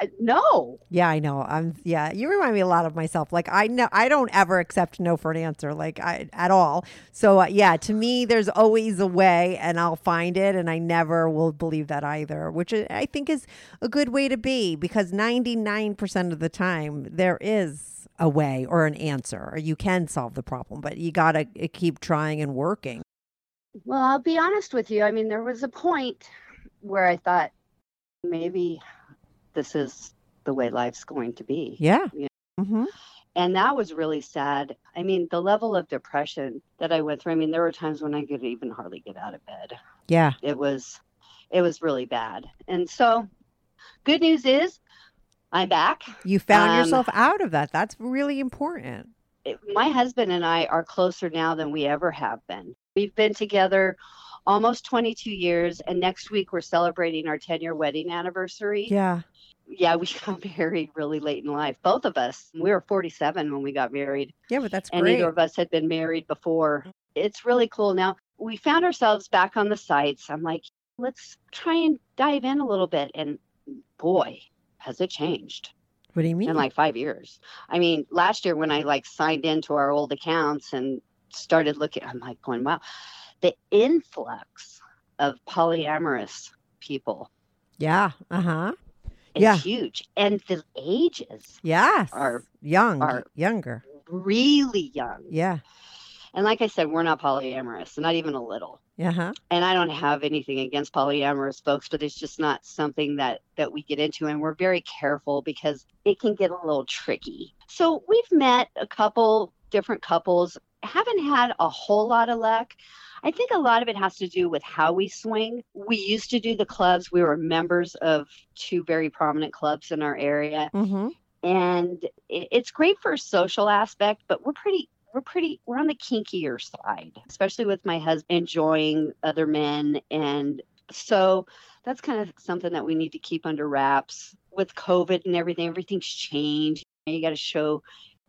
uh, No. Yeah, I know. I'm yeah, you remind me a lot of myself. Like I know I don't ever accept no for an answer like I at all. So uh, yeah, to me there's always a way and I'll find it and I never will believe that either, which I I think is a good way to be because 99% of the time there is a way or an answer or you can solve the problem, but you got to keep trying and working. Well, I'll be honest with you. I mean, there was a point where I thought maybe this is the way life's going to be. Yeah. Yeah. Mhm. And that was really sad. I mean, the level of depression that I went through, I mean, there were times when I could even hardly get out of bed. Yeah. It was it was really bad. And so good news is I'm back. You found Um, yourself out of that. That's really important. It- my husband and I are closer now than we ever have been. We've been together almost 22 years and next week we're celebrating our 10 year wedding anniversary. Yeah. Yeah, we got married really late in life. Both of us. We were 47 when we got married. Yeah, but that's and great. neither of us had been married before. It's really cool. Now we found ourselves back on the sites. I'm like, let's try and dive in a little bit. And boy, has it changed What do you mean? in like five years. I mean, last year when I like signed into our old accounts and started looking, I'm like going, wow, the influx of polyamorous people yeah. Uh huh. Yeah. huge. And the ages Yes. Are- young, are- younger. really young. Yeah. And like I said, we're not polyamorous, not even a little. Uh huh. and I don't have anything against polyamorous folks, but it's just not something that that we get into, and we're very careful because it can get a little tricky. So we've met a couple different couples, haven't had a whole lot of luck. I think a lot of it has to do with how we swing. We used to do the clubs. We were members of two very prominent clubs in our area, Mm-hmm. and it, it's great for a social aspect, but we're pretty we're pretty we're on the kinkier side, especially with my husband enjoying other men and so that's kind of something that we need to keep under wraps with COVID and everything. Everything's changed. You got to show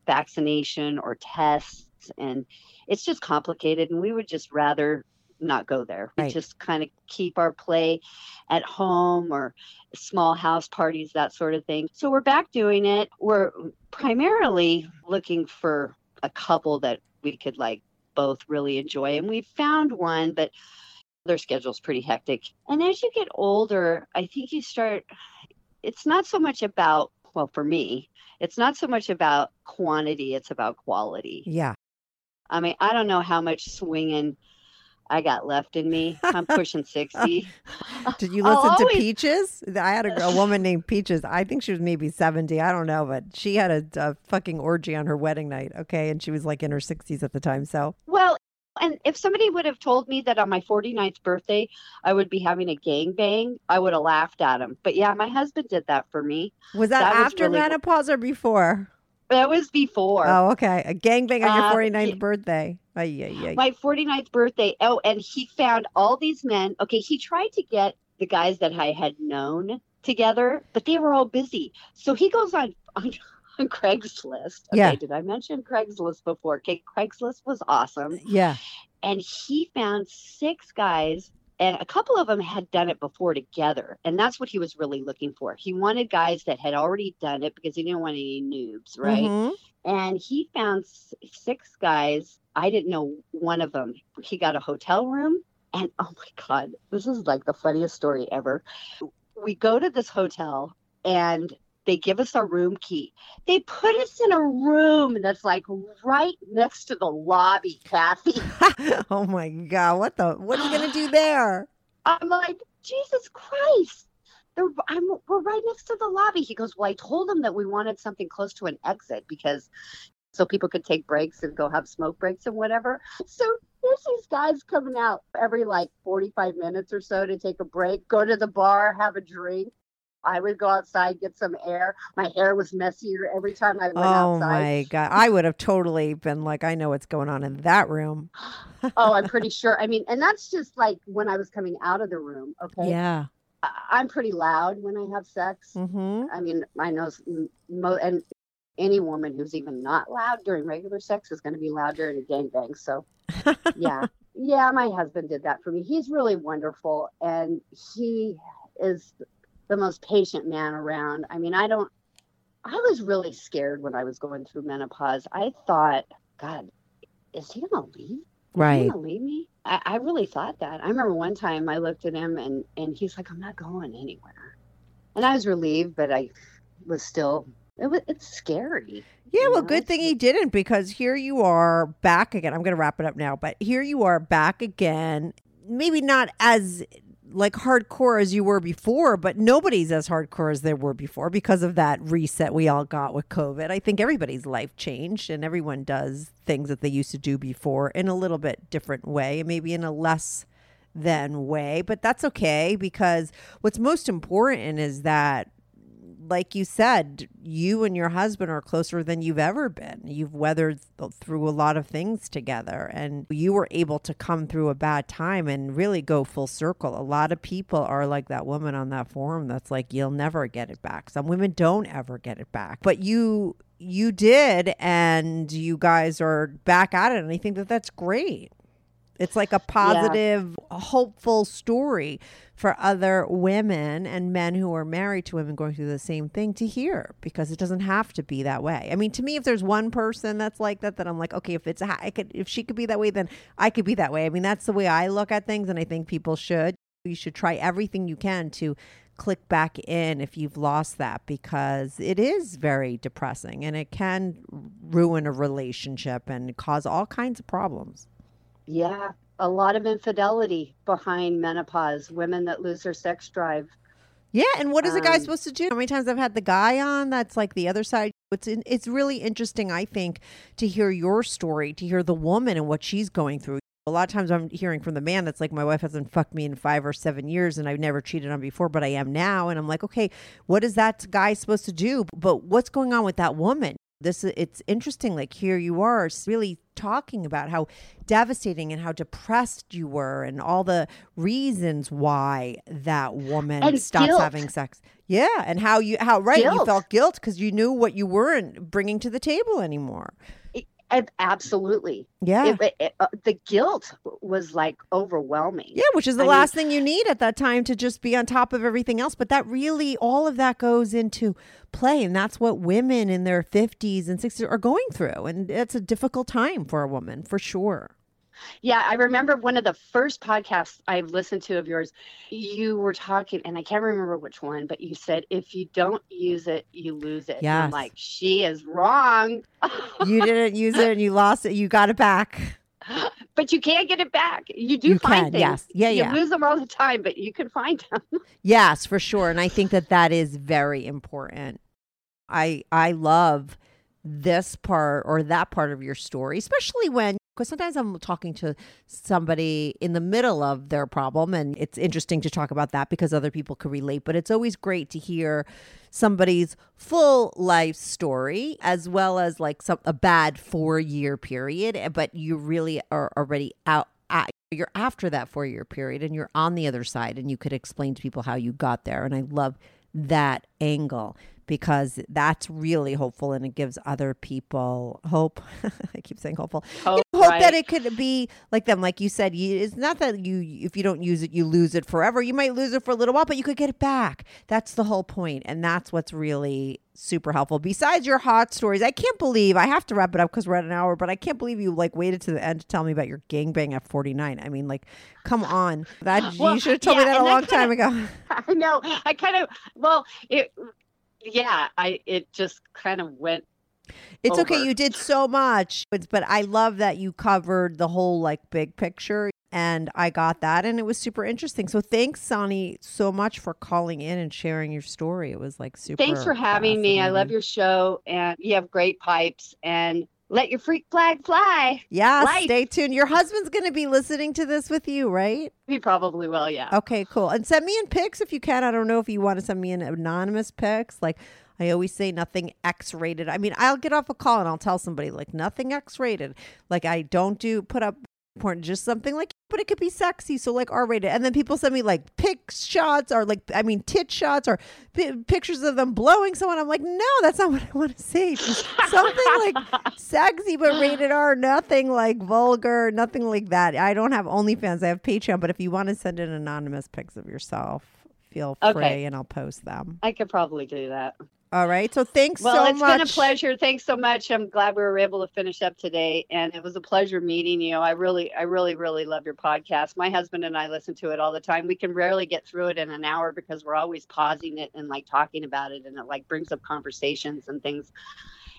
vaccination or tests, and it's just complicated. And we would just rather not go there. We Right. just kind of keep our play at home or small house parties, that sort of thing. So we're back doing it. We're primarily looking for a couple that we could like both really enjoy. And we found one, but their schedule's pretty hectic. And as you get older, I think you start, it's not so much about, well, for me, it's not so much about quantity, it's about quality. Yeah. I mean, I don't know how much swinging I got left in me. I'm pushing 60. Did you listen to Peaches? I had a, a woman named Peaches. I think she was maybe 70. I don't know, but she had a, a fucking orgy on her wedding night. Okay. And she was like in her 60s at the time. So, Well, And if somebody would have told me that on my 49th birthday I would be having a gang bang, I would have laughed at him. But yeah, my husband did that for me. Was that, That was after really- menopause or before? That was before. Oh, okay. A gangbang on Uh, your 49th yeah. birthday. Ay, ay, ay. my 49th birthday. Oh, and he found all these men. Okay, he tried to get the guys that I had known together, but they were all busy. So he goes on on, on Craigslist. Okay, Yeah. did I mention Craigslist before? Okay, Craigslist was awesome. yeah. And he found six guys and a couple of them had done it before together. And that's what he was really looking for. He wanted guys that had already done it because he didn't want any noobs, right? Mhm. and he found six guys. I didn't know one of them. He got a hotel room, and oh my god, this is like the funniest story ever. We go to this hotel, and they give us our room key. They put us in a room that's like right next to the lobby, Kathy. oh my god! What the? What are you gonna do there? I'm like, Jesus Christ. I'm, we're right next to the lobby. He goes, Well, I told them that we wanted something close to an exit because so people could take breaks and go have smoke breaks and whatever. So there's these guys coming out every like 45 minutes or so to take a break, go to the bar, have a drink. I would go outside, get some air. My hair was messier every time I went Oh outside. Oh my god! I would have totally been like, I know what's going on in that room. oh, I'm pretty sure. I mean, and that's just like when I was coming out of the room. Okay. Yeah. I'm pretty loud when I have sex. Mm-hmm. I mean, I know, mo- and any woman who's even not loud during regular sex is going to be loud during a gangbang. So, yeah, yeah, my husband did that for me. He's really wonderful, and he is the most patient man around. I mean, I don't. I was really scared when I was going through menopause. I thought, God, is he going to leave? Right. Is he gonna leave me? I, I really thought that. I remember one time I looked at him and and he's like, I'm not going anywhere, and I was relieved, but I was still. It was it's scary. Yeah, well, good thing he didn't because here you are back again. I'm going to wrap it up now, but here you are back again. Maybe not as like hardcore as you were before, but nobody's as hardcore as they were before because of that reset we all got with COVID. I think everybody's life changed and everyone does things that they used to do before in a little bit different way, maybe in a less than way, but that's okay because what's most important is that like you said, you and your husband are closer than you've ever been. You've weathered th- through a lot of things together, and you were able to come through a bad time and really go full circle. A lot of people are like that woman on that forum that's like, you'll never get it back. Some women don't ever get it back, but you. You did, and you guys are back at it, and I think that that's great. It's like a positive, hopeful story for other women and men who are married to women going through the same thing to hear because it doesn't have to be that way. I mean, to me, if there's one person that's like that, then I'm like, okay, if it's a, I could, if she could be that way, then I could be that way. I mean, that's the way I look at things, and I think people should. You should try everything you can to click back in if you've lost that because it is very depressing and it can ruin a relationship and cause all kinds of problems. Yeah, a lot of infidelity behind menopause. Women that lose their sex drive. Yeah, and what is a guy Um, supposed to do? How many times I've had the guy on that's like the other side. It's in, it's really interesting, I think, to hear your story, to hear the woman and what she's going through. A lot of times I'm hearing from the man that's like, my wife hasn't fucked me in five or seven years and I've never cheated on before, but I am now. And I'm like, okay, what is that guy supposed to do? But what's going on with that woman? This it's interesting. Like here you are, really talking about how devastating and how depressed you were, and all the reasons why that woman And stops guilt. having sex. Yeah, and how you how right you felt guilt because you knew what you weren't bringing to the table anymore. Ab- Absolutely. Yeah. It- it- uh, the guilt was like overwhelming. Yeah, which is the I mean- last thing you need at that time to just be on top of everything else. But that really, all of that goes into play. And that's what women in their 50s and 60s are going through. And it's a difficult time for a woman, for sure. Yeah, I remember one of the first podcasts I've listened to of yours. You were talking, and I can't remember which one, but you said if you don't use it, you lose it. Yeah. I'm like, she is wrong. You didn't use it and you lost it. You got it back. but you can't get it back. You do You find can, things. yes. Yeah, you yeah. lose them all the time, but you can find them. Yes, for sure. And I think that that is very important. I I love this part or that part of your story, especially when because sometimes I'm talking to somebody in the middle of their problem, and it's interesting to talk about that because other people could relate. But it's always great to hear somebody's full life story as well as like some a bad four year period, eh, but you really are already out. You're after that four year period and you're on the other side and you could explain to people how you got there. And I love that angle because that's really hopeful and it gives other people hope. I keep saying hopeful. Hope, You know, hope right. that it could be like them, like you said. You, it's not that you, if you don't use it, you lose it forever. You might lose it for a little while, but you could get it back. That's the whole point, and that's what's really super helpful. Besides your hot stories, I can't believe I have to wrap it up because we're at an hour, but I can't believe you like waited to the end to tell me about your gangbang at forty nine. I mean, like, come on, that Well, you should have told me that a long time kinda- ago. I know. I kind of well, it yeah, I it just kind of went It's okay. You did so much, It's- but I love that you covered the whole like big picture. And I got that, and it was super interesting. So thanks, Sunny, so much for calling in and sharing your story. It was like super. Thanks for having me. I love your show and you have great pipes and let your freak flag fly. Yeah, Life. stay tuned. Your husband's going to be listening to this with you, right? He probably will, yeah. Okay, cool. And send me in pics if you can. I don't know if you want to send me in anonymous pics. Like I always say, nothing X rated. I mean, I'll get off a call and I'll tell somebody like nothing X rated. Like I don't do put up porn, just something like, but it could be sexy. So like R rated. And then people send me like pic shots or like, I mean, tit shots or pi pictures of them blowing someone. I'm like, no, that's not what I want to see. Something like sexy but rated R, nothing like vulgar, nothing like that. I don't have OnlyFans. I have Patreon, but if you want to send in anonymous pics of yourself, feel free Okay. and I'll post them. I could probably do that. All right. So thanks Well, so it's much. been a pleasure. Thanks so much. I'm glad we were able to finish up today, and it was a pleasure meeting you. I really, I really, really love your podcast. My husband and I listen to it all the time. We can rarely get through it in an hour because we're always pausing it and like talking about it, and it like brings up conversations and things.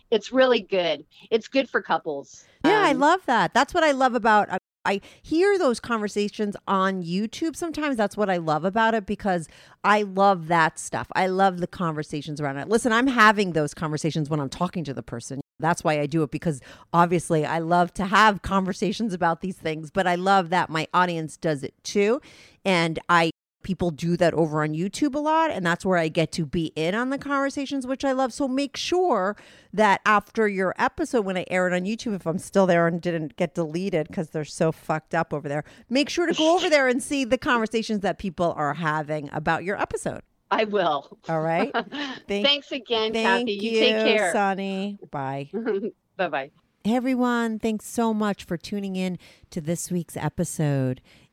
It's really good. It's good for couples. Yeah, I Um, love that. That's what I love about. I, hear those conversations on YouTube. Sometimes that's what I love about it because I love that stuff. I love the conversations around it. Listen, I'm having those conversations when I'm talking to the person. That's why I do it because obviously I love to have conversations about these things, but I love that my audience does it too. And I people do that over on YouTube a lot and that's where I get to be in on the conversations which I love. So make sure that after your episode when I air it on YouTube if I'm still there and didn't get deleted cuz they're so fucked up over there, make sure to go over there and see the conversations that people are having about your episode. I will. All right? Thank- Thanks again, Thank Kathy. you, You, take care. Sunny. Bye. bye bye. Hey everyone, thanks so much for tuning in to this week's episode.